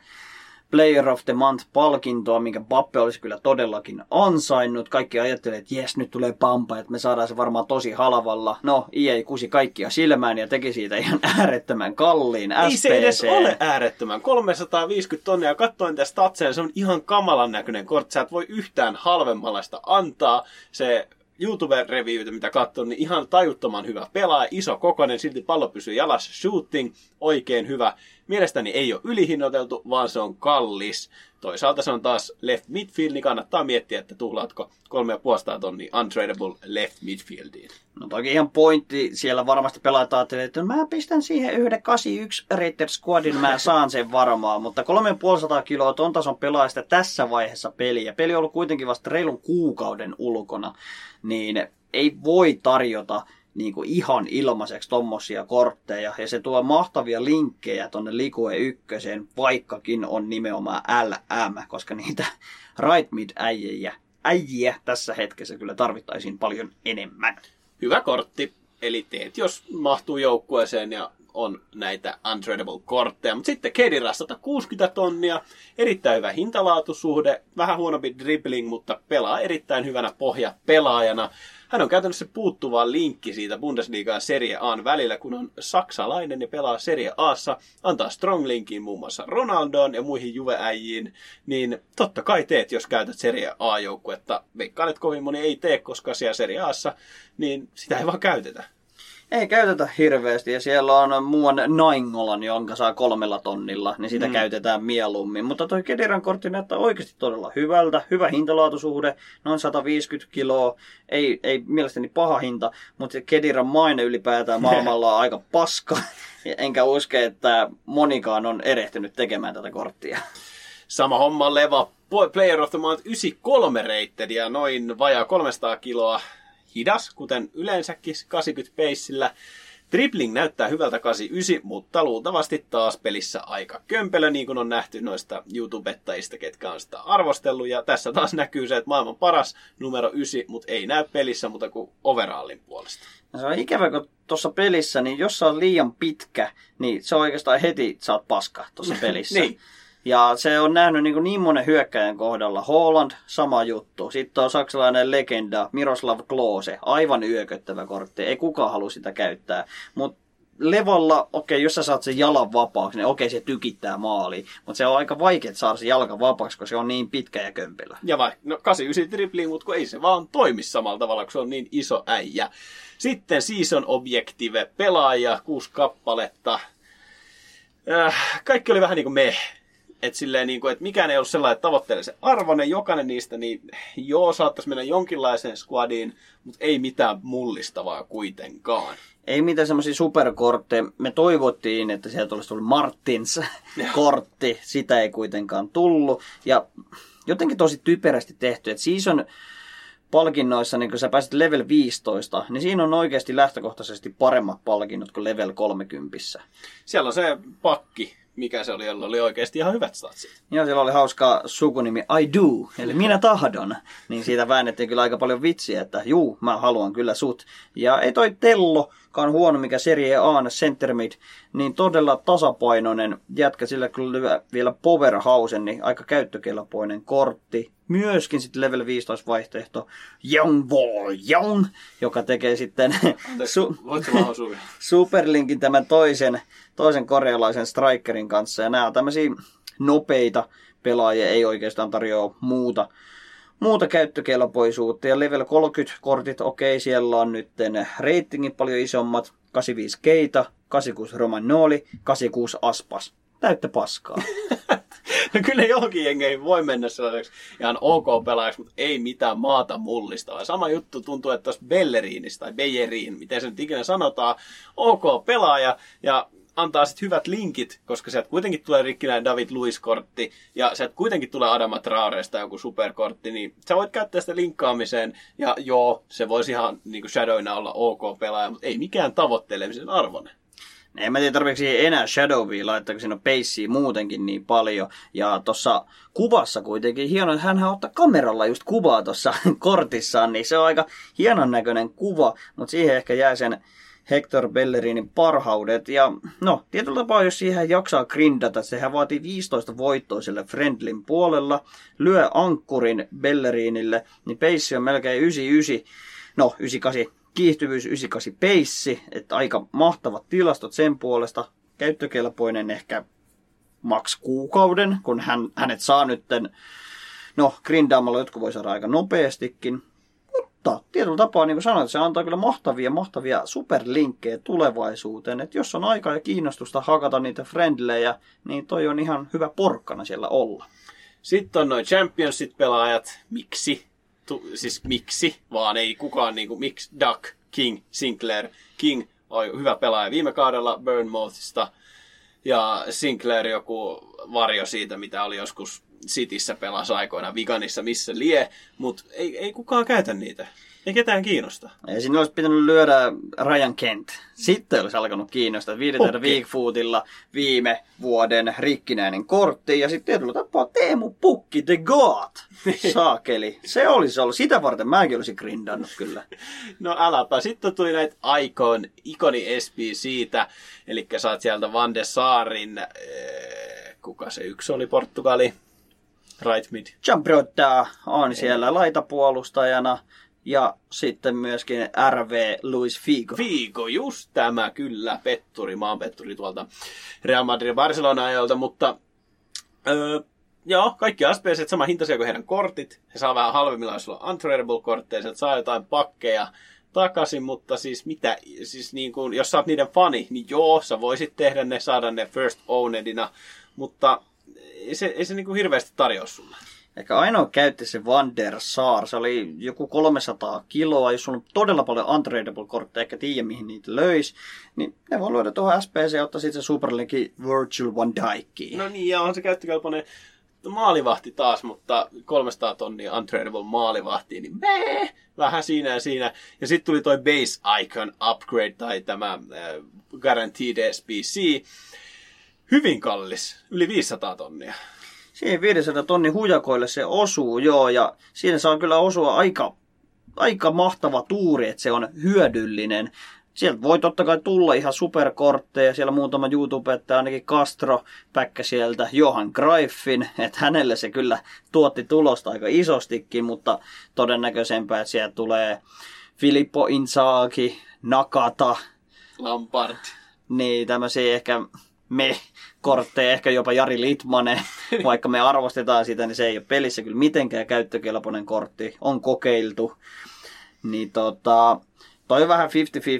Player of the Month-palkintoa, minkä Bappe olisi kyllä todellakin ansainnut. Kaikki ajattelivat, että jes, nyt tulee pampa, että me saadaan se varmaan tosi halvalla. No, EA kusi kaikkia silmään ja teki siitä ihan äärettömän kalliin SPC. Ei se edes ole äärettömän. 350 tonnia. Katsoin tästä statseja, se on ihan kamalan näköinen kortti. Sä et voi yhtään halvemmalla sitä antaa. Se YouTube-reviewtä, mitä katson, niin ihan tajuttoman hyvä pelaaja, iso kokonen, silti pallo pysyy jalassa, shooting, oikein hyvä. Mielestäni ei ole ylihinnoiteltu, vaan se on kallis. Toisaalta se on taas left midfield, niin kannattaa miettiä, että tuhlaatko 3,5 tonni untradable left midfieldiin. No toki ihan pointti, siellä varmasti ajattelee, että mä pistän siihen yhden 81 Rated Squadin, mä saan sen varmaan, mutta 3,5 kiloa ton tason pelaajista tässä vaiheessa peliä. Peli on ollut kuitenkin vasta reilun kuukauden ulkona, niin ei voi tarjota niin kuin ihan ilmaiseksi tommosia kortteja. Ja se tuo mahtavia linkkejä tonne Likue ykköseen, vaikkakin on nimenomaan LM, koska niitä right mid äijä, äijiä tässä hetkessä kyllä tarvittaisiin paljon enemmän. Hyvä kortti. Eli teet, jos mahtuu joukkueeseen ja on näitä untradable kortteja. Mutta sitten Kedira 160 tonnia, erittäin hyvä hintalaatusuhde, vähän huonompi dribbling, mutta pelaa erittäin hyvänä pohjapelaajana. Hän on käytännössä puuttuva linkki siitä Bundesliga ja Serie A välillä, kun on saksalainen ja pelaa Serie Aassa, antaa strong linkin muun muassa Ronaldoon ja muihin juveäjiin, niin totta kai teet, jos käytät Serie A-joukkuetta. Veikkaan, että kovin moni ei tee, koska siellä Serie Aassa, niin sitä ei vaan käytetä. Ei käytetä hirveästi ja siellä on muuan Naingolan, jonka saa kolmella tonnilla, niin sitä mm. käytetään mieluummin. Mutta toi Kediran kortti näyttää oikeasti todella hyvältä. Hyvä hintalaatusuhde, noin 150 kiloa. Ei, ei mielestäni paha hinta, mutta Kediran maine ylipäätään maailmalla on aika paska. Enkä uske, että monikaan on erehtynyt tekemään tätä korttia. Sama homma Leva Player of the Month 93 rated ja noin vajaa 300 kiloa hidas, kuten yleensäkin 80 peissillä. Tripling näyttää hyvältä 89, mutta luultavasti taas pelissä aika kömpelö, niin kuin on nähty noista YouTubettajista, ketkä on sitä arvostellut. Ja tässä taas näkyy se, että maailman paras numero 9, mutta ei näy pelissä muuta kuin overallin puolesta. No se on ikävä, kun tuossa pelissä, niin jos se on liian pitkä, niin se on oikeastaan heti saat paska tuossa pelissä. niin. Ja se on nähnyt niin, niin monen hyökkäjän kohdalla. Holland, sama juttu. Sitten on saksalainen legenda Miroslav Klose, aivan yököttävä kortti. Ei kukaan halua sitä käyttää. Mutta levolla, okei, okay, jos sä saat sen jalan vapaaksi, niin okei, okay, se tykittää maaliin. Mutta se on aika vaikea saada se jalka vapaaksi, koska se on niin pitkä ja kömpelä. Ja vai, no 89 dribling, mutta kun ei se vaan toimi samalla tavalla, kun se on niin iso äijä. Sitten Season Objective, pelaaja, kuusi kappaletta. Äh, kaikki oli vähän niin kuin me että silleen niin kuin, että mikään ei ollut sellainen tavoitteellisen arvoinen, jokainen niistä, niin joo, saattaisi mennä jonkinlaiseen squadiin, mutta ei mitään mullistavaa kuitenkaan. Ei mitään semmoisia superkortteja. Me toivottiin, että sieltä olisi tullut Martins-kortti. Sitä ei kuitenkaan tullut. Ja jotenkin tosi typerästi tehty. Että season palkinnoissa, niin kun sä pääset level 15, niin siinä on oikeasti lähtökohtaisesti paremmat palkinnot kuin level 30. Siellä on se pakki, mikä se oli, jolla oli oikeasti ihan hyvät statsit. Joo, siellä oli hauska sukunimi I do, eli minä tahdon. Niin siitä väännettiin kyllä aika paljon vitsiä, että juu, mä haluan kyllä sut. Ja ei toi Tellokaan huono, mikä Serie A center mid, niin todella tasapainoinen jätkä, sillä kyllä vielä Powerhausen, niin aika käyttökelpoinen kortti. Myöskin sitten level 15 vaihtoehto Young Boy Young, joka tekee sitten su-? Superlinkin tämän toisen, toisen korealaisen strikerin kanssa. Ja nämä on tämmöisiä nopeita pelaajia, ei oikeastaan tarjoa muuta, muuta käyttökelpoisuutta. Ja level 30 kortit, okei, siellä on nyt ratingit paljon isommat. 85 Keita, 86 Romagnoli, 86 Aspas. Täyttä paskaa. No kyllä johonkin jengeihin voi mennä sellaiseksi ihan ok pelaajaksi, mutta ei mitään maata mullistavaa. Sama juttu tuntuu, että tuossa Belleriinissa tai Bejeriin, miten se nyt ikinä sanotaan, ok pelaaja ja antaa sitten hyvät linkit, koska sieltä kuitenkin tulee rikkinäinen David Luiz-kortti ja sieltä kuitenkin tulee Adama Traoresta joku superkortti, niin sä voit käyttää sitä linkkaamiseen ja joo, se voisi ihan niin kuin Shadowina olla ok pelaaja, mutta ei mikään tavoittelemisen arvoinen. En mä tiedä tarpeeksi enää Shadowia laittaa, kun siinä on peissiä muutenkin niin paljon. Ja tuossa kuvassa kuitenkin hieno, että hän ottaa kameralla just kuvaa tuossa kortissaan, niin se on aika hienon näköinen kuva, mutta siihen ehkä jää sen Hector Bellerinin parhaudet. Ja no, tietyllä tapaa, jos siihen jaksaa grindata, sehän vaatii 15 voittoa sille Friendlin puolella, lyö ankkurin Bellerinille, niin peissi on melkein 99, no 98 kiihtyvyys 98 peissi, että aika mahtavat tilastot sen puolesta. Käyttökelpoinen ehkä maks kuukauden, kun hän, hänet saa nytten, no grindaamalla jotkut voi saada aika nopeastikin. Mutta tietyllä tapaa, niin kuin sanoit, se antaa kyllä mahtavia, mahtavia superlinkkejä tulevaisuuteen. Että jos on aikaa ja kiinnostusta hakata niitä friendlejä, niin toi on ihan hyvä porkkana siellä olla. Sitten on noin Championship-pelaajat. Miksi? Tu, siis miksi, vaan ei kukaan niinku, miksi Duck, King, Sinclair. King oli hyvä pelaaja viime kaudella Burnmouthista. Ja Sinclair joku varjo siitä, mitä oli joskus Cityssä pelas aikoina, Viganissa, missä lie, mutta ei, ei kukaan käytä niitä. Ei ketään kiinnosta. Ei sinne olisi pitänyt lyödä Ryan Kent. Sitten olisi alkanut kiinnostaa. Viidetään Pukki. Weekfootilla viime vuoden rikkinäinen kortti. Ja sitten tietyllä tapaa Teemu Pukki, The God. Saakeli. Se olisi ollut. Sitä varten mäkin olisin grindannut kyllä. No äläpä. Sitten tuli näitä Icon, Ikoni SP siitä. Eli saat sieltä Van de Saarin, äh, kuka se yksi oli, Portugali, right mid. Chambrota on siellä laitapuolustajana. Ja sitten myöskin RV Luis Figo. Figo, just tämä kyllä, petturi, maanpetturi tuolta Real Madrid Barcelona ajalta, mutta öö, joo, kaikki SPC sama hintaisia kuin heidän kortit. He saa vähän halvemmilla, jos sulla on untradable-kortteja, sieltä saa jotain pakkeja takaisin, mutta siis mitä, siis niin kuin, jos sä oot niiden fani, niin joo, sä voisit tehdä ne, saada ne first ownedina, mutta ei se, ei se niin kuin hirveästi tarjoa sulle. Ehkä ainoa käytti se Van der Sar. Se oli joku 300 kiloa. Jos sulla on todella paljon untradable kortteja, eikä tiedä mihin niitä löisi, niin ne voi luoda tuohon SPC ja ottaa sitten se Superlinkin Virtual Van Dijkiin. No niin, ja on se käyttökelpoinen maalivahti taas, mutta 300 tonnia untradable maalivahti, niin mee, vähän siinä ja siinä. Ja sitten tuli toi Base Icon Upgrade tai tämä äh, Guaranteed SPC. Hyvin kallis, yli 500 tonnia. Siihen 500 tonnin hujakoille se osuu, joo, ja siinä saa kyllä osua aika, aika mahtava tuuri, että se on hyödyllinen. Sieltä voi totta kai tulla ihan superkortteja, siellä muutama YouTubettaja, ainakin Castro päkkä sieltä Johan Greifin, että hänelle se kyllä tuotti tulosta aika isostikin, mutta todennäköisempää, että sieltä tulee Filippo Inzaghi, Nakata, Lampard. niin tämmöisiä ehkä me kortteja, ehkä jopa Jari Litmanen, vaikka me arvostetaan sitä, niin se ei ole pelissä kyllä mitenkään käyttökelpoinen kortti, on kokeiltu. Niin tota, toi on vähän 50-50,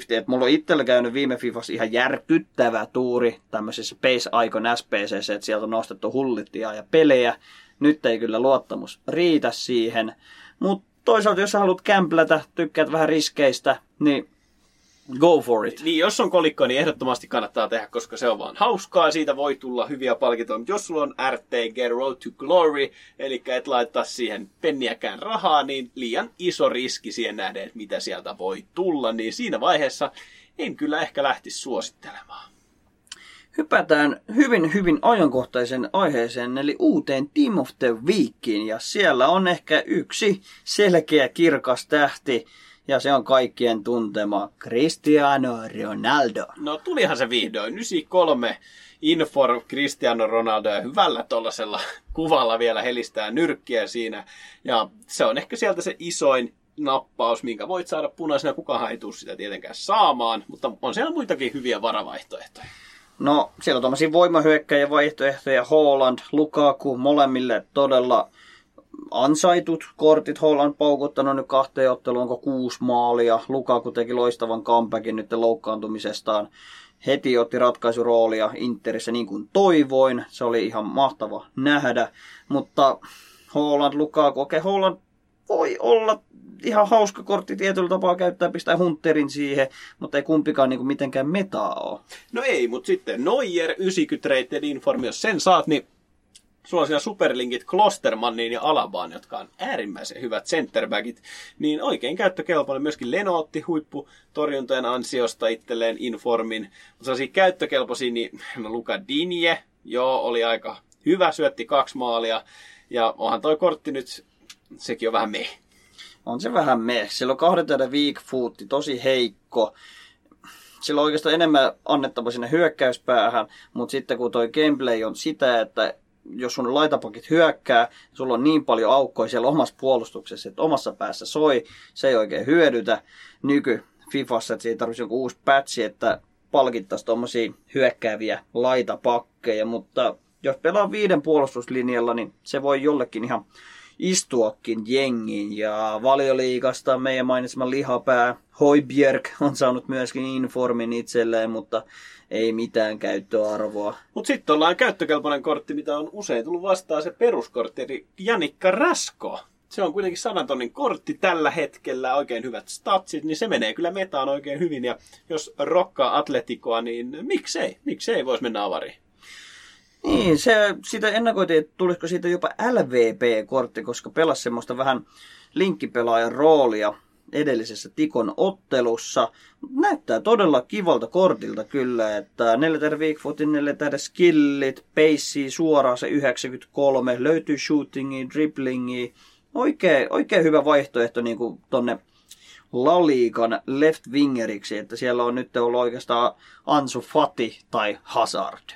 että mulla on itsellä käynyt viime Fifassa ihan järkyttävä tuuri tämmöisessä Base Icon SPCssä, että sieltä on nostettu hullittia ja pelejä. Nyt ei kyllä luottamus riitä siihen, mutta toisaalta jos sä haluat kämplätä, tykkäät vähän riskeistä, niin Go for it. Niin, jos on kolikko, niin ehdottomasti kannattaa tehdä, koska se on vaan hauskaa. Siitä voi tulla hyviä palkintoja. Mutta jos sulla on RTG Road to Glory, eli et laittaa siihen penniäkään rahaa, niin liian iso riski siihen nähden, että mitä sieltä voi tulla. Niin siinä vaiheessa en kyllä ehkä lähtisi suosittelemaan. Hypätään hyvin, hyvin ajankohtaisen aiheeseen, eli uuteen Team of the Weekiin. Ja siellä on ehkä yksi selkeä kirkas tähti, ja se on kaikkien tuntema Cristiano Ronaldo. No tulihan se vihdoin. 93 Inform Cristiano Ronaldo ja hyvällä tuollaisella kuvalla vielä helistää nyrkkiä siinä. Ja se on ehkä sieltä se isoin nappaus, minkä voit saada punaisena. Kukaan ei tule sitä tietenkään saamaan, mutta on siellä muitakin hyviä varavaihtoehtoja. No, siellä on tuommoisia voimahyökkäjä vaihtoehtoja, Holland, Lukaku, molemmille todella ansaitut kortit. Holland paukuttanut nyt kahteen otteluun, onko kuusi maalia. Lukaku teki loistavan comebackin nyt loukkaantumisestaan. Heti otti ratkaisuroolia Interissä niin kuin toivoin. Se oli ihan mahtava nähdä. Mutta Holland, Lukaku, okei okay, Holland voi olla ihan hauska kortti tietyllä tapaa käyttää, pistää Hunterin siihen, mutta ei kumpikaan niin mitenkään metaa ole. No ei, mutta sitten Neuer 90 rated informi, jos sen saat, niin sulla on superlinkit Klostermanniin ja Alabaan, jotka on äärimmäisen hyvät centerbackit, niin oikein käyttökelpoinen. Myöskin Leno otti huippu torjuntojen ansiosta itselleen informin, mutta sellaisia käyttökelpoisia, niin Luka Dinje, joo, oli aika hyvä, syötti kaksi maalia, ja onhan toi kortti nyt, sekin on vähän me. On se vähän me. Sillä on kahden weak footti, tosi heikko. Sillä on oikeastaan enemmän annettava sinne hyökkäyspäähän, mutta sitten kun toi gameplay on sitä, että jos sun laitapakit hyökkää, sulla on niin paljon aukkoja siellä omassa puolustuksessa, että omassa päässä soi, se ei oikein hyödytä. Nyky Fifassa, että siitä tarvitsisi joku uusi patchi, että palkittaisi tuommoisia hyökkääviä laitapakkeja, mutta jos pelaa viiden puolustuslinjalla, niin se voi jollekin ihan istuakin jengiin. Ja valioliikasta meidän mainitsema lihapää Hoibjerg on saanut myöskin informin itselleen, mutta ei mitään käyttöarvoa. Mutta sitten ollaan käyttökelpoinen kortti, mitä on usein tullut vastaan se peruskortti, eli Janikka Rasko. Se on kuitenkin sadan tonnin kortti tällä hetkellä, oikein hyvät statsit, niin se menee kyllä metaan oikein hyvin. Ja jos rokkaa atletikoa, niin miksei, miksei voisi mennä avariin. Niin, se, sitä ennakoitiin, että tulisiko siitä jopa LVP-kortti, koska pelasi semmoista vähän linkkipelaajan roolia edellisessä Tikon ottelussa. Näyttää todella kivalta kortilta kyllä, että 4 tähden Weakfootin, 4 tähden skillit, pace suoraan se 93, löytyy shootingi, driblingi. Oikein, oikein hyvä vaihtoehto niin kuin tonne Laliikan left wingeriksi, että siellä on nyt ollut oikeastaan Ansu Fati tai Hazard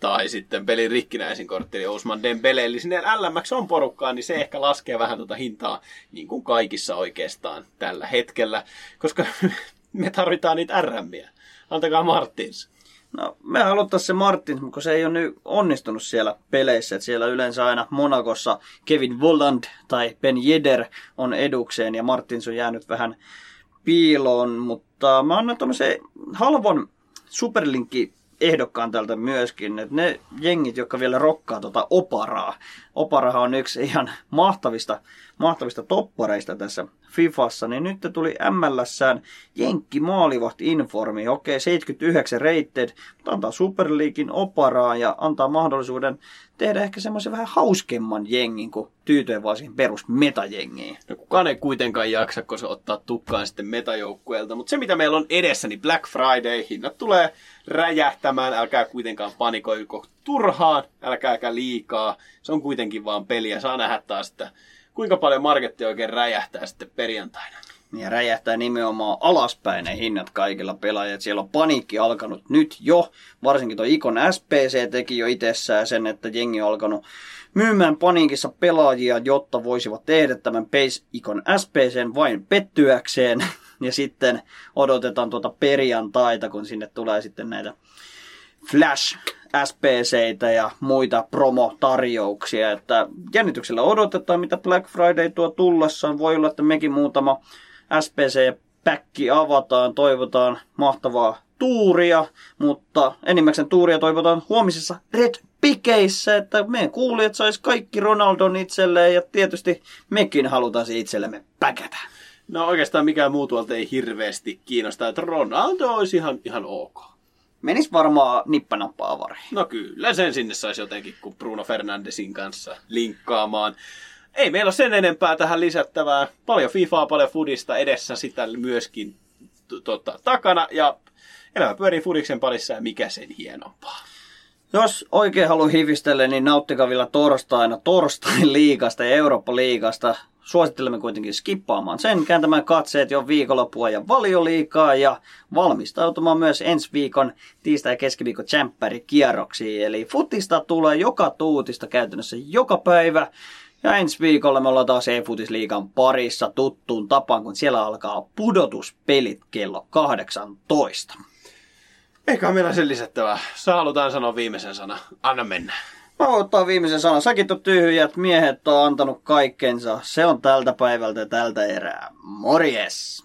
tai sitten pelin rikkinäisin kortti, eli Osman Dembele. Eli sinne LMX on porukkaa, niin se ehkä laskee vähän tuota hintaa, niin kuin kaikissa oikeastaan tällä hetkellä, koska me tarvitaan niitä RMiä. Antakaa Martins. No, me haluttaisiin se Martins, mutta se ei ole nyt onnistunut siellä peleissä. Että siellä yleensä aina Monakossa Kevin Volland tai Ben Jeder on edukseen ja Martins on jäänyt vähän piiloon. Mutta mä annan tämmöisen halvon superlinkki ehdokkaan tältä myöskin, että ne jengit, jotka vielä rokkaa tuota Oparaa. Oparaha on yksi ihan mahtavista, mahtavista toppareista tässä Fifassa, niin nyt tuli MLSään Jenkki Maalivaht Informi, okei 79 rated, mutta antaa Superliikin Oparaa ja antaa mahdollisuuden tehdä ehkä semmoisen vähän hauskemman jengin kuin tyytyä vaan siihen perus metajengiin. No kukaan ei kuitenkaan jaksa, kun se ottaa tukkaan sitten metajoukkueelta, mutta se mitä meillä on edessä, niin Black Friday, hinnat tulee räjähtämään, älkää kuitenkaan panikoiko turhaan, älkääkä liikaa, se on kuitenkin vaan peliä, saa nähdä taas, että kuinka paljon marketti oikein räjähtää sitten perjantaina. Ja räjähtää nimenomaan alaspäin ne hinnat kaikilla pelaajilla. Siellä on paniikki alkanut nyt jo. Varsinkin tuo Ikon SPC teki jo itsessään sen, että jengi on alkanut myymään paniikissa pelaajia, jotta voisivat tehdä tämän Pace Ikon SPCn vain pettyäkseen. Ja sitten odotetaan tuota perjantaita, kun sinne tulee sitten näitä Flash SPCitä ja muita promotarjouksia. Että jännityksellä odotetaan, mitä Black Friday tuo tullessaan. Voi olla, että mekin muutama SPC-päkki avataan. Toivotaan mahtavaa tuuria, mutta enimmäkseen tuuria toivotaan huomisessa Red Pikeissä, että meidän kuulijat sais kaikki Ronaldon itselleen ja tietysti mekin halutaan itsellemme päkätä. No oikeastaan mikään muu tuolta ei hirveästi kiinnosta, että Ronaldo olisi ihan, ihan ok. Menis varmaan nippanappaa avariin. No kyllä, sen sinne saisi jotenkin kuin Bruno Fernandesin kanssa linkkaamaan. Ei meillä ole sen enempää tähän lisättävää. Paljon FIFAa, paljon Fudista edessä sitä myöskin tota, takana. Ja elämä pyörii Fudiksen parissa ja mikä sen hienompaa. Jos oikein haluaa hivistellä, niin nauttikaa vielä torstaina torstain liigasta ja Eurooppa-liigasta. Suosittelemme kuitenkin skippaamaan sen, kääntämään katseet jo viikonloppua ja valioliikaa ja valmistautumaan myös ensi viikon tiistai- ja keskiviikon kierroksiin. Eli futista tulee joka tuutista käytännössä joka päivä. Ja ensi viikolla me ollaan taas e-futisliigan parissa tuttuun tapaan, kun siellä alkaa pudotuspelit kello 18. Eikä meillä sen lisättävää. Sä halutaan sanoa viimeisen sana. Anna mennä. Mä voin ottaa viimeisen sanan. Säkin on tyhjät, miehet on antanut kaikkensa. Se on tältä päivältä tältä erää. Morjes!